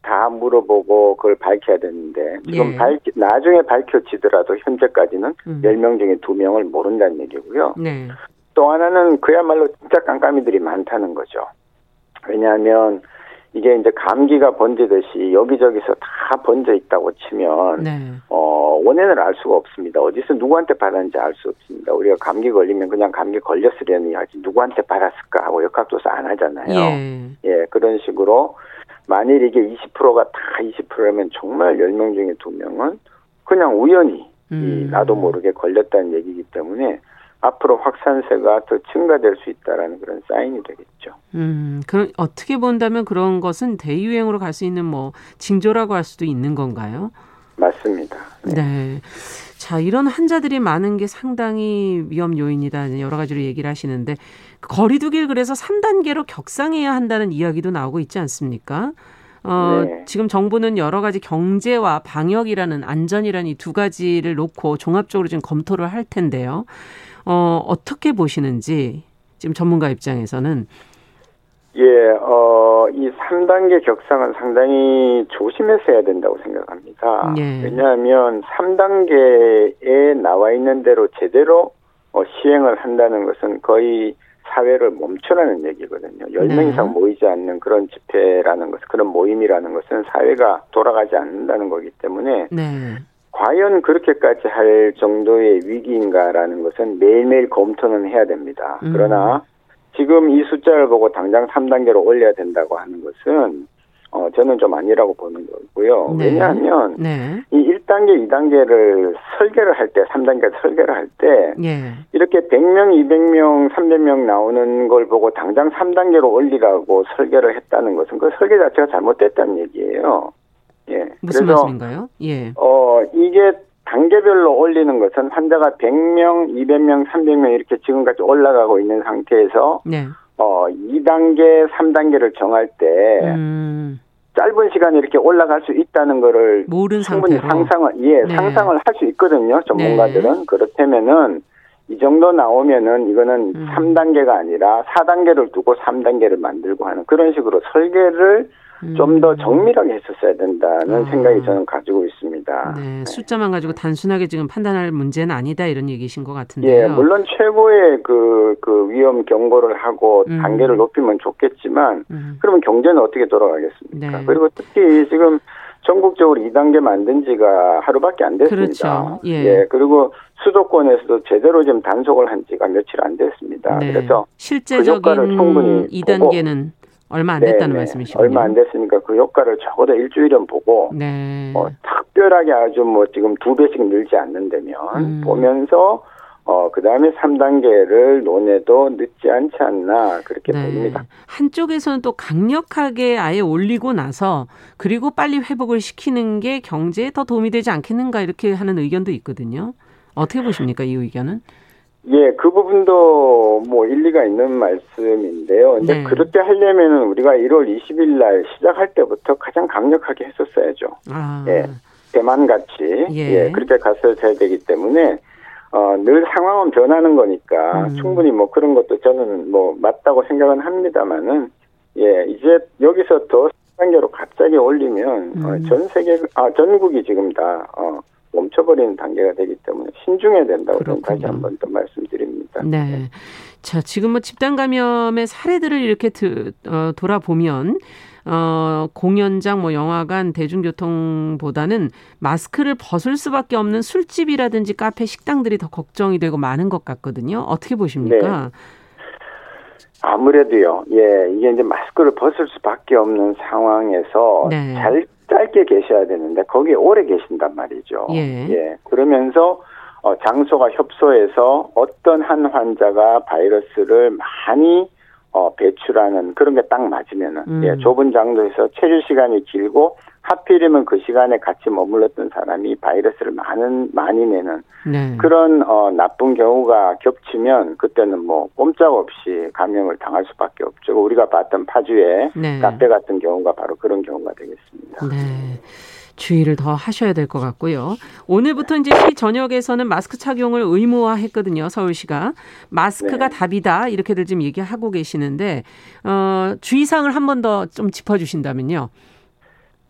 Speaker 5: 다 물어보고 그걸 밝혀야 되는데 지금 예. 밝 나중에 밝혀지더라도 현재까지는 음. 10명 중에 2명을 모른다는 얘기고요. 네. 또 하나는 그야말로 진짜 깜깜이들이 많다는 거죠. 왜냐하면 이게 이제 감기가 번지듯이 여기저기서 다 번져 있다고 치면 네. 어 원인을 알 수가 없습니다. 어디서 누구한테 받았는지 알 수 없습니다. 우리가 감기 걸리면 그냥 감기 걸렸으려니 하지 누구한테 받았을까 하고 역학조사 안 하잖아요. 예. 예, 그런 식으로 만일 이게 20%가 다 20%라면 정말 10명 중에 2명은 그냥 우연히 음. 나도 모르게 걸렸다는 얘기이기 때문에 앞으로 확산세가 더 증가될 수 있다라는 그런 사인이 되겠죠.
Speaker 2: 음, 그 어떻게 본다면 그런 것은 대유행으로 갈 수 있는 뭐 징조라고 할 수도 있는 건가요?
Speaker 5: 맞습니다.
Speaker 2: 네. 네. 자, 이런 환자들이 많은 게 상당히 위험 요인이다. 여러 가지로 얘기를 하시는데 거리두기를 그래서 3단계로 격상해야 한다는 이야기도 나오고 있지 않습니까? 어, 네. 지금 정부는 여러 가지 경제와 방역이라는 안전이라는 이 두 가지를 놓고 종합적으로 지금 검토를 할 텐데요. 어, 어떻게 보시는지 지금 전문가 입장에서는
Speaker 5: 예, 어, 이 3단계 격상은 상당히 조심해서 해야 된다고 생각합니다. 예. 왜냐하면 3단계에 나와 있는 대로 제대로 어, 시행을 한다는 것은 거의 사회를 멈추라는 얘기거든요. 10명 네. 이상 모이지 않는 그런 집회라는 것, 그런 모임이라는 것은 사회가 돌아가지 않는다는 거기 때문에 네. 과연 그렇게까지 할 정도의 위기인가라는 것은 매일매일 검토는 해야 됩니다. 음. 그러나 지금 이 숫자를 보고 당장 3단계로 올려야 된다고 하는 것은 어, 저는 좀 아니라고 보는 거고요. 네. 왜냐하면 네. 이 1단계, 2단계를 설계를 할 때, 3단계 설계를 할 때, 예. 이렇게 100명, 200명, 300명 나오는 걸 보고 당장 3단계로 올리라고 설계를 했다는 것은 그 설계 자체가 잘못됐다는 얘기예요.
Speaker 2: 무슨 그래서, 말씀인가요? 예.
Speaker 5: 어, 이게 단계별로 올리는 것은 환자가 100명, 200명, 300명 이렇게 지금까지 올라가고 있는 상태에서 네. 어, 2단계, 3단계를 정할 때 음. 짧은 시간에 이렇게 올라갈 수 있다는 거를
Speaker 2: 모른 충분히
Speaker 5: 상태로. 상상을 예, 네. 상상을 할 수 있거든요. 전문가들은 네. 그렇다면은 이 정도 나오면은 이거는 음. 3단계가 아니라 4단계를 두고 3단계를 만들고 하는 그런 식으로 설계를 음. 좀더 정밀하게 했었어야 된다는 아. 생각이 저는 가지고 있습니다.
Speaker 2: 네, 네, 숫자만 가지고 단순하게 지금 판단할 문제는 아니다 이런 얘기신 것 같은데요.
Speaker 5: 예, 물론 최고의 그, 그 위험 경고를 하고 음. 단계를 높이면 좋겠지만 음. 그러면 경제는 어떻게 돌아가겠습니까? 네. 그리고 특히 지금 전국적으로 2단계 만든 지가 하루밖에 안 됐습니다. 그렇죠. 예. 예. 그리고 수도권에서도 제대로 좀 단속을 한 지가 며칠 안 됐습니다. 네. 그래서
Speaker 2: 실제적인 그 효과를 충분히 2단계는 얼마 안 됐다는 네, 네. 말씀이시군요.
Speaker 5: 얼마 안 됐으니까 그 효과를 적어도 일주일은 보고 네. 어, 특별하게 아주 뭐 지금 두 배씩 늘지 않는다면 음. 보면서 어, 그 다음에 3단계를 논해도 늦지 않지 않나, 그렇게 네. 보입니다.
Speaker 2: 한쪽에서는 또 강력하게 아예 올리고 나서, 그리고 빨리 회복을 시키는 게 경제에 더 도움이 되지 않겠는가, 이렇게 하는 의견도 있거든요. 어떻게 보십니까, 이 의견은?
Speaker 5: 예, 그 부분도 뭐 일리가 있는 말씀인데요. 이제 네. 그렇게 하려면은 우리가 1월 20일 날 시작할 때부터 가장 강력하게 했었어야죠. 아. 예. 대만 같이 예. 예. 그렇게 갔어야 되기 때문에 어, 늘 상황은 변하는 거니까 음. 충분히 뭐 그런 것도 저는 뭐 맞다고 생각은 합니다만은 예, 이제 여기서 더 단계로 갑자기 올리면 어, 음. 어, 전 세계 아 전국이 지금 다 어, 멈춰버리는 단계가 되기 때문에 신중해야 된다고 저는 다시 한 번 더 말씀드립니다.
Speaker 2: 네. 네. 자, 지금 뭐 집단 감염의 사례들을 이렇게 드, 어, 돌아보면 어, 공연장, 뭐 영화관, 대중교통보다는 마스크를 벗을 수밖에 없는 술집이라든지 카페, 식당들이 더 걱정이 되고 많은 것 같거든요. 어떻게 보십니까? 네.
Speaker 5: 아무래도요. 예, 이게 이제 마스크를 벗을 수밖에 없는 상황에서 네. 잘 짧게 계셔야 되는데 거기에 오래 계신단 말이죠. 예. 예. 그러면서 어, 장소가 협소해서 어떤 한 환자가 바이러스를 많이 어, 배출하는 그런 게 딱 맞으면은 음. 예, 좁은 장소에서 체류 시간이 길고 하필이면 그 시간에 같이 머물렀던 사람이 바이러스를 많은 많이 내는 네. 그런 어, 나쁜 경우가 겹치면 그때는 뭐 꼼짝없이 감염을 당할 수밖에 없죠. 우리가 봤던 파주의 네. 카페 같은 경우가 바로 그런 경우가 되겠습니다.
Speaker 2: 네. 주의를 더 하셔야 될 것 같고요. 오늘부터 이제 시 전역에서는 마스크 착용을 의무화했거든요. 서울시가 마스크가 네. 답이다 이렇게들 지금 얘기하고 계시는데 어, 주의사항을 한 번 더 좀 짚어주신다면요.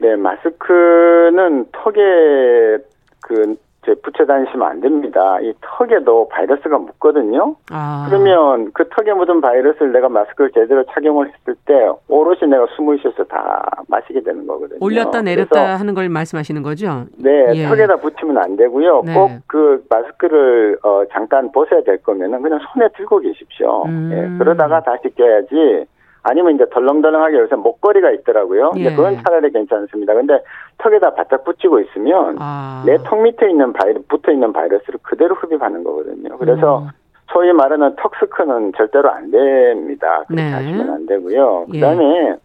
Speaker 5: 네, 마스크는 턱에 그 이제 붙여 다니시면 안 됩니다. 이 턱에도 바이러스가 묻거든요. 아. 그러면 그 턱에 묻은 바이러스를 내가 마스크를 제대로 착용을 했을 때 오롯이 내가 숨을 쉬어서 다 마시게 되는 거거든요.
Speaker 2: 올렸다 내렸다 하는 걸 말씀하시는 거죠?
Speaker 5: 네, 예. 턱에다 붙이면 안 되고요. 네. 꼭그 마스크를 어, 잠깐 벗어야 될 거면은 그냥 손에 들고 계십시오. 음. 예, 그러다가 다시 껴야지 아니면 이제 덜렁덜렁하게 요새 목걸이가 있더라고요. 예. 그건 차라리 괜찮습니다. 근데 턱에다 바짝 붙이고 있으면 아. 내턱 밑에 있는 바이러 붙어 있는 바이러스를 그대로 흡입하는 거거든요. 그래서 음. 소위 말하는 턱스크는 절대로 안 됩니다. 그렇게 네. 하시면 안 되고요. 예. 그다음에 예.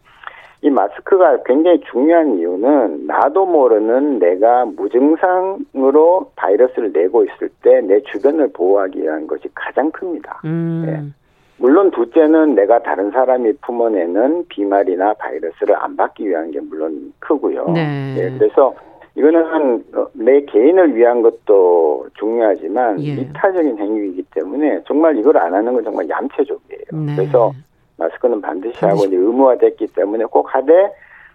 Speaker 5: 이 마스크가 굉장히 중요한 이유는 나도 모르는 내가 무증상으로 바이러스를 내고 있을 때 내 주변을 보호하기 위한 것이 가장 큽니다. 음. 예. 물론 둘째는 내가 다른 사람이 품어내는 비말이나 바이러스를 안 받기 위한 게 물론 크고요. 네. 예, 그래서 이거는 내 개인을 위한 것도 중요하지만 예. 이타적인 행위이기 때문에 정말 이걸 안 하는 건 정말 얌체적이에요. 네. 그래서 마스크는 반드시 하고 이제 의무화됐기 때문에 꼭 하되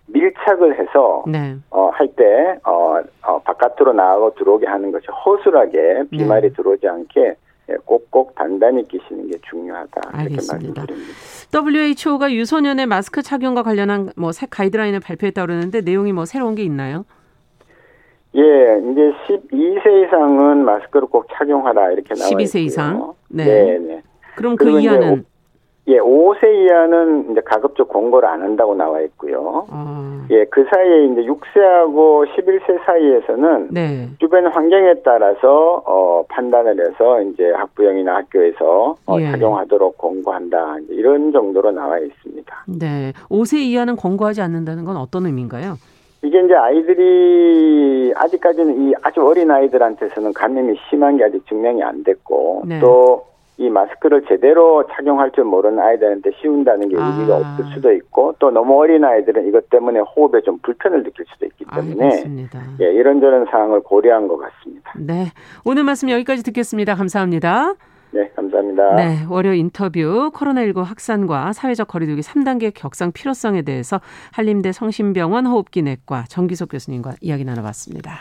Speaker 5: 밀착을 해서 네. 어, 할때 어, 어, 바깥으로 나가고 들어오게 하는 것이 허술하게 비말이 네. 들어오지 않게 예, 꼭꼭 단단히 끼시는 게 중요하다. 알겠습니다.
Speaker 2: WHO가 유소년의 마스크 착용과 관련한 뭐 새 가이드라인을 발표했다고 그러는데 내용이 뭐 새로운 게 있나요?
Speaker 5: 예, 이제 12세 이상은 마스크를 꼭 착용하라 이렇게 나와 12세 있고요. 이상?
Speaker 2: 네. 네, 네. 그럼 그 이하는
Speaker 5: 예, 5세 이하는 이제 가급적 권고를 안 한다고 나와 있고요. 어. 예, 그 사이에 이제 6세하고 11세 사이에서는 네. 주변 환경에 따라서 어 판단을 해서 이제 학부형이나 학교에서 어, 예. 착용하도록 권고한다. 이런 정도로 나와 있습니다.
Speaker 2: 네. 5세 이하는 권고하지 않는다는 건 어떤 의미인가요?
Speaker 5: 이게 이제 아이들이 아직까지는 이 아주 어린 아이들한테서는 감염이 심한 게 아직 증명이 안 됐고 네. 또 이 마스크를 제대로 착용할 줄 모르는 아이들한테 씌운다는 게 의미가 아. 없을 수도 있고 또 너무 어린 아이들은 이것 때문에 호흡에 좀 불편을 느낄 수도 있기 때문에 알겠습니다. 예, 이런저런 사항을 고려한 것 같습니다.
Speaker 2: 네. 오늘 말씀 여기까지 듣겠습니다. 감사합니다.
Speaker 5: 네, 감사합니다.
Speaker 2: 네, 월요 인터뷰 코로나19 확산과 사회적 거리두기 3단계 격상 필요성에 대해서 한림대 성심병원 호흡기내과 정기석 교수님과 이야기 나눠봤습니다.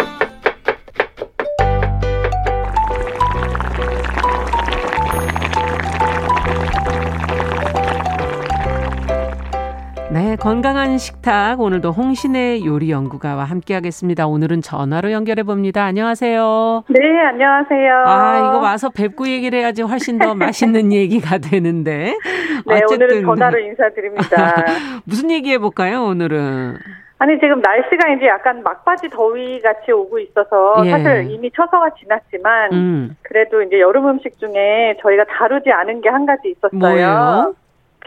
Speaker 2: 네, 건강한 식탁 오늘도 홍신의 요리 연구가와 함께하겠습니다. 오늘은 전화로 연결해 봅니다. 안녕하세요.
Speaker 6: 네, 안녕하세요.
Speaker 2: 아, 이거 와서 뵙고 얘기를 해야지 훨씬 더 맛있는 얘기가 되는데.
Speaker 6: 네, 어쨌든. 오늘은 전화로 인사드립니다.
Speaker 2: 무슨 얘기 해볼까요, 오늘은?
Speaker 6: 아니 지금 날씨가 이제 약간 막바지 더위 같이 오고 있어서 예. 사실 이미 처서가 지났지만 음. 그래도 이제 여름 음식 중에 저희가 다루지 않은 게 한 가지 있었어요.
Speaker 2: 뭐예요?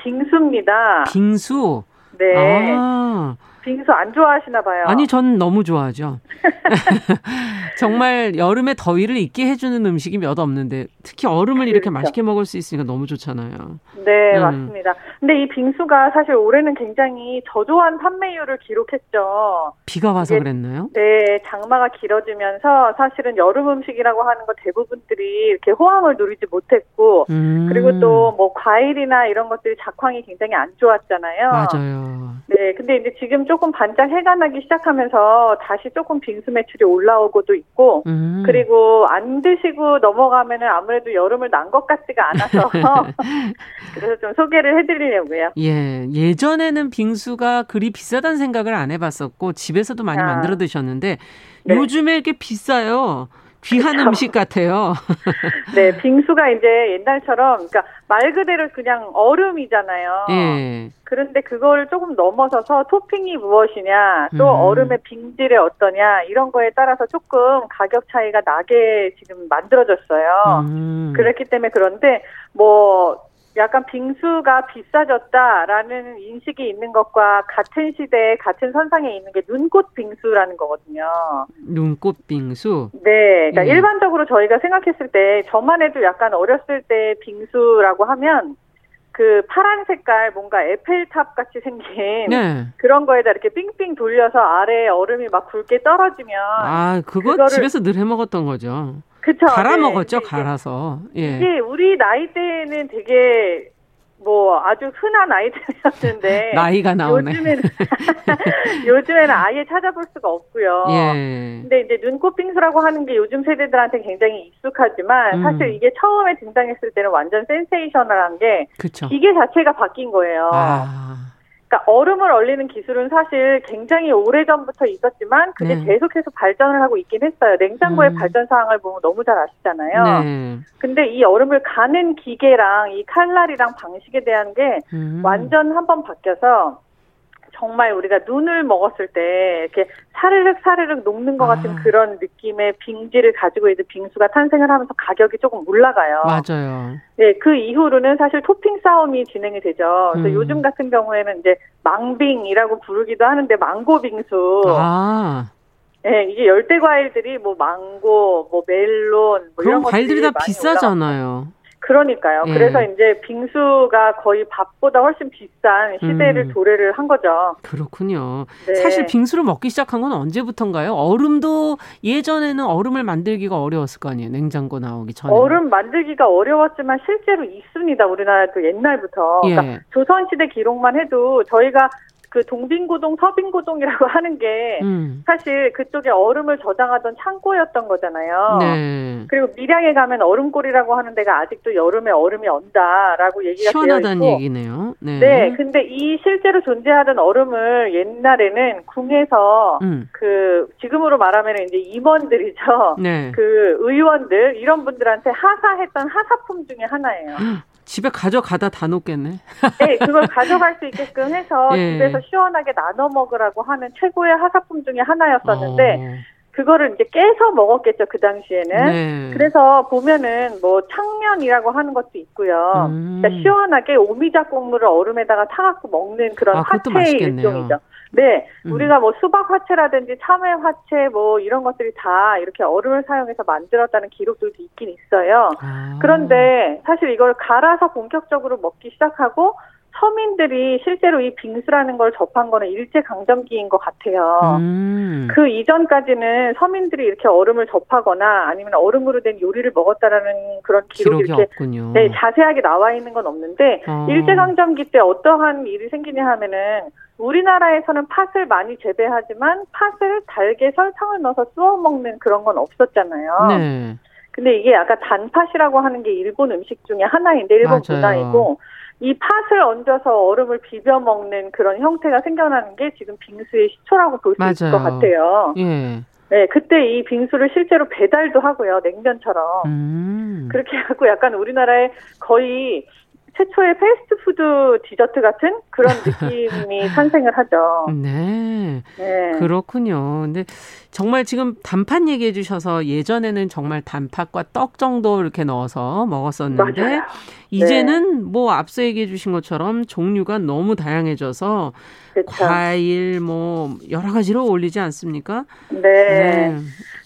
Speaker 6: 빙수입니다.
Speaker 2: 빙수.
Speaker 6: 네. 아. 빙수 안 좋아하시나 봐요.
Speaker 2: 아니, 전 너무 좋아하죠. 정말 여름에 더위를 잊게 해주는 음식이 몇 없는데 특히 얼음을 이렇게 그렇죠. 맛있게 먹을 수 있으니까 너무 좋잖아요.
Speaker 6: 네, 음. 맞습니다. 근데 이 빙수가 사실 올해는 굉장히 저조한 판매율을 기록했죠.
Speaker 2: 비가 와서 그랬나요?
Speaker 6: 네, 장마가 길어지면서 사실은 여름 음식이라고 하는 거 대부분들이 이렇게 호황을 누리지 못했고 음. 그리고 또 뭐 과일이나 이런 것들이 작황이 굉장히 안 좋았잖아요.
Speaker 2: 맞아요.
Speaker 6: 네, 근데 이제 지금 조금 반짝 해가 나기 시작하면서 다시 조금 빙수 매출이 올라오고도 있고 음. 그리고 안 드시고 넘어가면은 아무래도 여름을 난 것 같지가 않아서 그래서 좀 소개를 해드리려고요.
Speaker 2: 예, 예전에는 빙수가 그리 비싸다는 생각을 안 해봤었고 집에서도 많이 아. 만들어 드셨는데 네. 요즘에 이렇게 비싸요. 귀한 그렇죠. 음식 같아요.
Speaker 6: 네, 빙수가 이제 옛날처럼 그러니까 말 그대로 그냥 얼음이잖아요. 예. 그런데 그걸 조금 넘어서서 토핑이 무엇이냐, 또 음. 얼음의 빙질이 어떠냐 이런 거에 따라서 조금 가격 차이가 나게 지금 만들어졌어요. 음. 그렇기 때문에 그런데 뭐 약간 빙수가 비싸졌다라는 인식이 있는 것과 같은 시대에 같은 선상에 있는 게 눈꽃 빙수라는 거거든요.
Speaker 2: 눈꽃 빙수?
Speaker 6: 네. 그러니까 네. 일반적으로 저희가 생각했을 때 저만 해도 약간 어렸을 때 빙수라고 하면 그 파란 색깔 뭔가 에펠탑 같이 생긴 네. 그런 거에다 이렇게 삥삥 돌려서 아래에 얼음이 막 굵게 떨어지면
Speaker 2: 아 그거 집에서 늘 해 먹었던 거죠.
Speaker 6: 그쵸.
Speaker 2: 갈아 네. 먹었죠, 갈아서.
Speaker 6: 예. 이게 우리 나이 때는 되게 뭐 아주 흔한 아이템이었는데
Speaker 2: 나이가 나오네.
Speaker 6: 요즘에는 요즘에는 아예 찾아볼 수가 없고요. 예. 근데 이제 눈꽃 빙수라고 하는 게 요즘 세대들한테 굉장히 익숙하지만 음. 사실 이게 처음에 등장했을 때는 완전 센세이셔널한 게 그쵸. 기계 자체가 바뀐 거예요. 아. 그러니까 얼음을 얼리는 기술은 사실 굉장히 오래 전부터 있었지만 그게 네. 계속해서 발전을 하고 있긴 했어요. 냉장고의 음. 발전 사항을 보면 너무 잘 아시잖아요. 네. 근데 이 얼음을 가는 기계랑 이 칼날이랑 방식에 대한 게 음. 완전 한번 바뀌어서 정말 우리가 눈을 먹었을 때 이렇게 사르륵 사르륵 녹는 것 같은 아. 그런 느낌의 빙지를 가지고 있는 빙수가 탄생을 하면서 가격이 조금 올라가요.
Speaker 2: 맞아요.
Speaker 6: 네, 그 이후로는 사실 토핑 싸움이 진행이 되죠. 그래서 음. 요즘 같은 경우에는 이제 망빙이라고 부르기도 하는데 망고 빙수. 아. 네, 이게 열대 과일들이 뭐 망고, 뭐 멜론, 뭐
Speaker 2: 이런 과일들이 다 비싸잖아요. 올라가고.
Speaker 6: 그러니까요. 예. 그래서 이제 빙수가 거의 밥보다 훨씬 비싼 시대를 음. 도래를 한 거죠.
Speaker 2: 그렇군요. 네. 사실 빙수를 먹기 시작한 건 언제부터인가요? 얼음도 예전에는 얼음을 만들기가 어려웠을 거 아니에요. 냉장고 나오기 전에.
Speaker 6: 얼음 만들기가 어려웠지만 실제로 있습니다. 우리나라도 옛날부터. 예. 그러니까 조선시대 기록만 해도 저희가 그 동빙고동, 서빙고동이라고 하는 게 음. 사실 그쪽에 얼음을 저장하던 창고였던 거잖아요. 네. 그리고 밀양에 가면 얼음골이라고 하는 데가 아직도 여름에 얼음이 언다라고 얘기가 되어 있고.
Speaker 2: 얘기네요.
Speaker 6: 네. 네. 근데 이 실제로 존재하던 얼음을 옛날에는 궁에서 음. 그 지금으로 말하면 이제 임원들이죠. 네. 그 의원들 이런 분들한테 하사했던 하사 품 중에 하나예요.
Speaker 2: 집에 가져가다 다 놓겠네.
Speaker 6: 네, 그걸 가져갈 수 있게끔 해서 예. 집에서 시원하게 나눠 먹으라고 하는 최고의 하사품 중에 하나였었는데 어. 그거를 이제 깨서 먹었겠죠 그 당시에는. 네. 그래서 보면은 뭐 창면이라고 하는 것도 있고요. 음. 그러니까 시원하게 오미자 국물을 얼음에다가 타갖고 먹는 그런 아, 화채의 일종이죠. 네, 음. 우리가 뭐 수박 화채라든지 참외 화채 뭐 이런 것들이 다 이렇게 얼음을 사용해서 만들었다는 기록들도 있긴 있어요. 아. 그런데 사실 이걸 갈아서 본격적으로 먹기 시작하고 서민들이 실제로 이 빙수라는 걸 접한 거는 일제 강점기인 것 같아요. 음. 그 이전까지는 서민들이 이렇게 얼음을 접하거나 아니면 얼음으로 된 요리를 먹었다라는 그런 기록이,
Speaker 2: 기록이 이렇게.
Speaker 6: 네, 자세하게 나와 있는 건 없는데 어. 일제 강점기 때 어떠한 일이 생기냐 하면은 우리나라에서는 팥을 많이 재배하지만 팥을 달게 설탕을 넣어서 쑤어 먹는 그런 건 없었잖아요. 네. 근데 이게 약간 단팥이라고 하는 게 일본 음식 중에 하나인데 일본 맞아요. 문화이고 이 팥을 얹어서 얼음을 비벼 먹는 그런 형태가 생겨나는 게 지금 빙수의 시초라고 볼 수 있을 것 같아요. 예. 네, 그때 이 빙수를 실제로 배달도 하고요, 냉면처럼. 음. 그렇게 하고 약간 우리나라에 거의 최초의 패스트푸드 디저트 같은 그런 느낌이 탄생을 하죠.
Speaker 2: 네. 네. 그렇군요. 근데 정말 지금 단팥 얘기해 주셔서 예전에는 정말 단팥과 떡 정도 이렇게 넣어서 먹었었는데 맞아요. 이제는 네. 뭐 앞서 얘기해 주신 것처럼 종류가 너무 다양해져서 그쵸. 과일 뭐 여러 가지로 올리지 않습니까?
Speaker 6: 네. 네.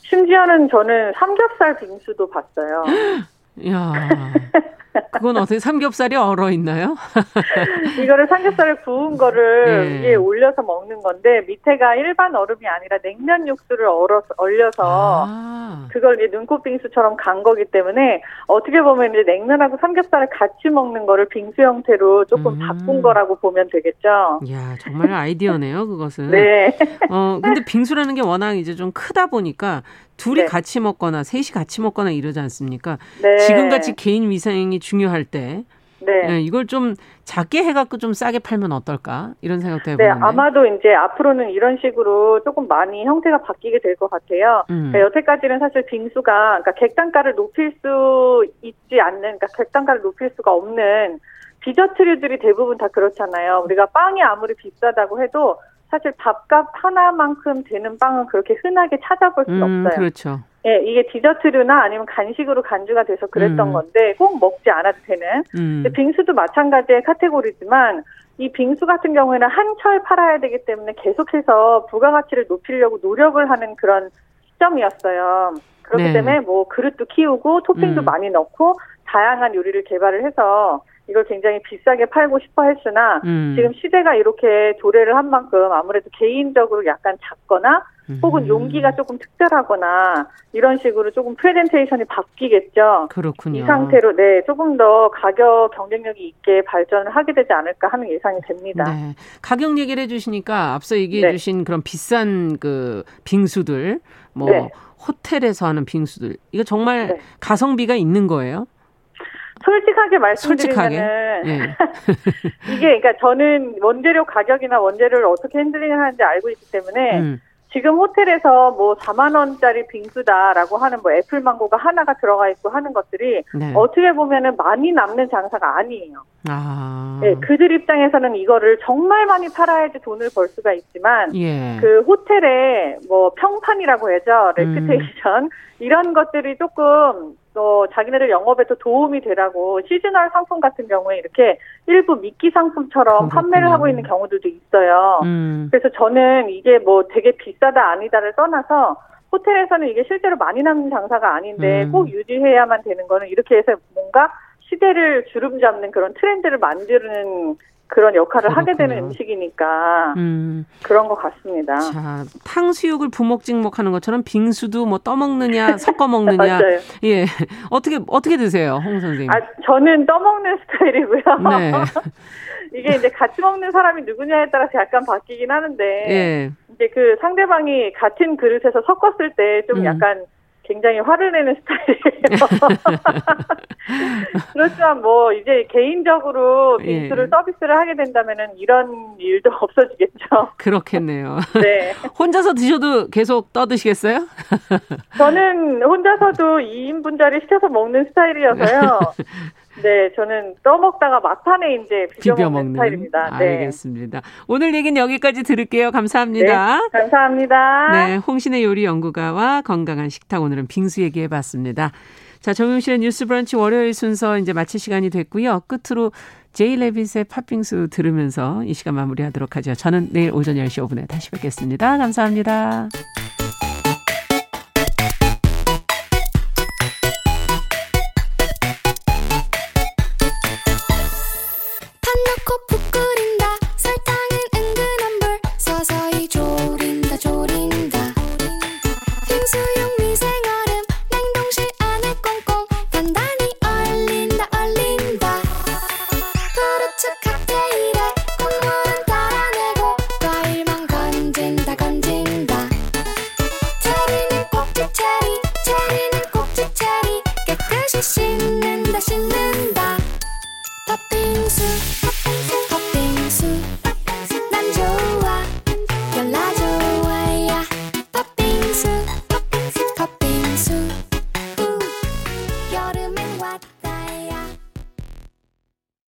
Speaker 6: 심지어는 저는 삼겹살 빙수도 봤어요.
Speaker 2: 야. 그건 어떻게 삼겹살이 얼어 있나요?
Speaker 6: 이거를 삼겹살을 구운 거를 네. 위에 올려서 먹는 건데 밑에가 일반 얼음이 아니라 냉면 육수를 얼어서 얼려서 아. 그걸 이제 눈꽃 빙수처럼 간 거기 때문에 어떻게 보면 이제 냉면하고 삼겹살을 같이 먹는 거를 빙수 형태로 조금 음. 바꾼 거라고 보면 되겠죠.
Speaker 2: 야 정말 아이디어네요 그것은. 네. 어 근데 빙수라는 게 워낙 이제 좀 크다 보니까 둘이 네. 같이 먹거나 셋이 같이 먹거나 이러지 않습니까? 네. 지금같이 개인 위생이 중요할 때 네. 네. 이걸 좀 작게 해갖고 좀 싸게 팔면 어떨까 이런 생각도 해보는데.
Speaker 6: 네, 아마도 이제 앞으로는 이런 식으로 조금 많이 형태가 바뀌게 될 것 같아요. 음. 그러니까 여태까지는 사실 빙수가 그러니까 객단가를 높일 수 있지 않는, 그러니까 객단가를 높일 수가 없는 디저트류들이 대부분 다 그렇잖아요. 우리가 빵이 아무리 비싸다고 해도 사실 밥값 하나만큼 되는 빵은 그렇게 흔하게 찾아볼 수 음, 없어요.
Speaker 2: 그렇죠.
Speaker 6: 예, 이게 디저트류나 아니면 간식으로 간주가 돼서 그랬던 음. 건데 꼭 먹지 않아도 되는. 음. 빙수도 마찬가지의 카테고리지만 이 빙수 같은 경우에는 한철 팔아야 되기 때문에 계속해서 부가가치를 높이려고 노력을 하는 그런 시점이었어요. 그렇기 네. 때문에 뭐 그릇도 키우고 토핑도 음. 많이 넣고 다양한 요리를 개발을 해서 이걸 굉장히 비싸게 팔고 싶어 했으나 음. 지금 시대가 이렇게 도래를 한 만큼 아무래도 개인적으로 약간 작거나 혹은 음. 용기가 조금 특별하거나 이런 식으로 조금 프레젠테이션이 바뀌겠죠.
Speaker 2: 그렇군요.
Speaker 6: 이 상태로 네 조금 더 가격 경쟁력이 있게 발전을 하게 되지 않을까 하는 예상이 됩니다. 네.
Speaker 2: 가격 얘기를 해주시니까 앞서 얘기해주신 네. 그런 비싼 그 빙수들 뭐 네. 호텔에서 하는 빙수들 이거 정말 네. 가성비가 있는 거예요?
Speaker 6: 솔직하게 말씀드리면은 예. 이게 그러니까 저는 원재료 가격이나 원재료를 어떻게 handling을 하는지 알고 있기 때문에 음. 지금 호텔에서 뭐 4만 원짜리 빙수다라고 하는 뭐 애플 망고가 하나가 들어가 있고 하는 것들이 네. 어떻게 보면은 많이 남는 장사가 아니에요. 아. 네, 그들 입장에서는 이거를 정말 많이 팔아야지 돈을 벌 수가 있지만 예. 그 호텔의 뭐 평판이라고 해야죠. reputation 음. 이런 것들이 조금 또 자기네들 영업에도 도움이 되라고 seasonal 상품 같은 경우에 이렇게 일부 미끼 상품처럼. 판매를 하고 있는 경우들도 있어요. 음. 그래서 저는 이게 뭐 되게 비싸다 아니다를 떠나서 호텔에서는 이게 실제로 많이 남는 장사가 아닌데 음. 꼭 유지해야만 되는 거는 이렇게 해서 뭔가 시대를 주름 잡는 그런 트렌드를 만드는 그런 역할을 그렇군요. 하게 되는 음식이니까 음. 그런 것 같습니다.
Speaker 2: 자, 탕수육을 부먹찍먹하는 것처럼 빙수도 뭐 떠먹느냐 섞어 먹느냐. 예, 어떻게 어떻게 드세요, 홍 선생님?
Speaker 6: 아, 저는 떠먹는 스타일이고요. 네. 이게 이제 같이 먹는 사람이 누구냐에 따라서 약간 바뀌긴 하는데 예. 이제 그 상대방이 같은 그릇에서 섞었을 때좀 음. 약간 굉장히 화를 내는 스타일이에요. 그렇지만 뭐 이제 개인적으로 빙수를 예. 서비스를 하게 된다면은 이런 일도 없어지겠죠.
Speaker 2: 그렇겠네요. 네. 혼자서 드셔도 계속 떠드시겠어요?
Speaker 6: 저는 혼자서도 2인분짜리 시켜서 먹는 스타일이어서요. 네, 저는 떠먹다가 막판에 이제 비벼, 비벼 먹는 스타일입니다.
Speaker 2: 네. 알겠습니다. 오늘 얘기는 여기까지 들을게요. 감사합니다.
Speaker 6: 네, 감사합니다.
Speaker 2: 네, 홍신의 요리 연구가와 건강한 식탁 오늘은 빙수 얘기해 봤습니다. 자, 정용실의 뉴스 브런치 월요일 순서 이제 마칠 시간이 됐고요. 끝으로 제이 레빗의 팥빙수 들으면서 이 시간 마무리하도록 하죠. 저는 내일 오전 10시 5분에 다시 뵙겠습니다. 감사합니다.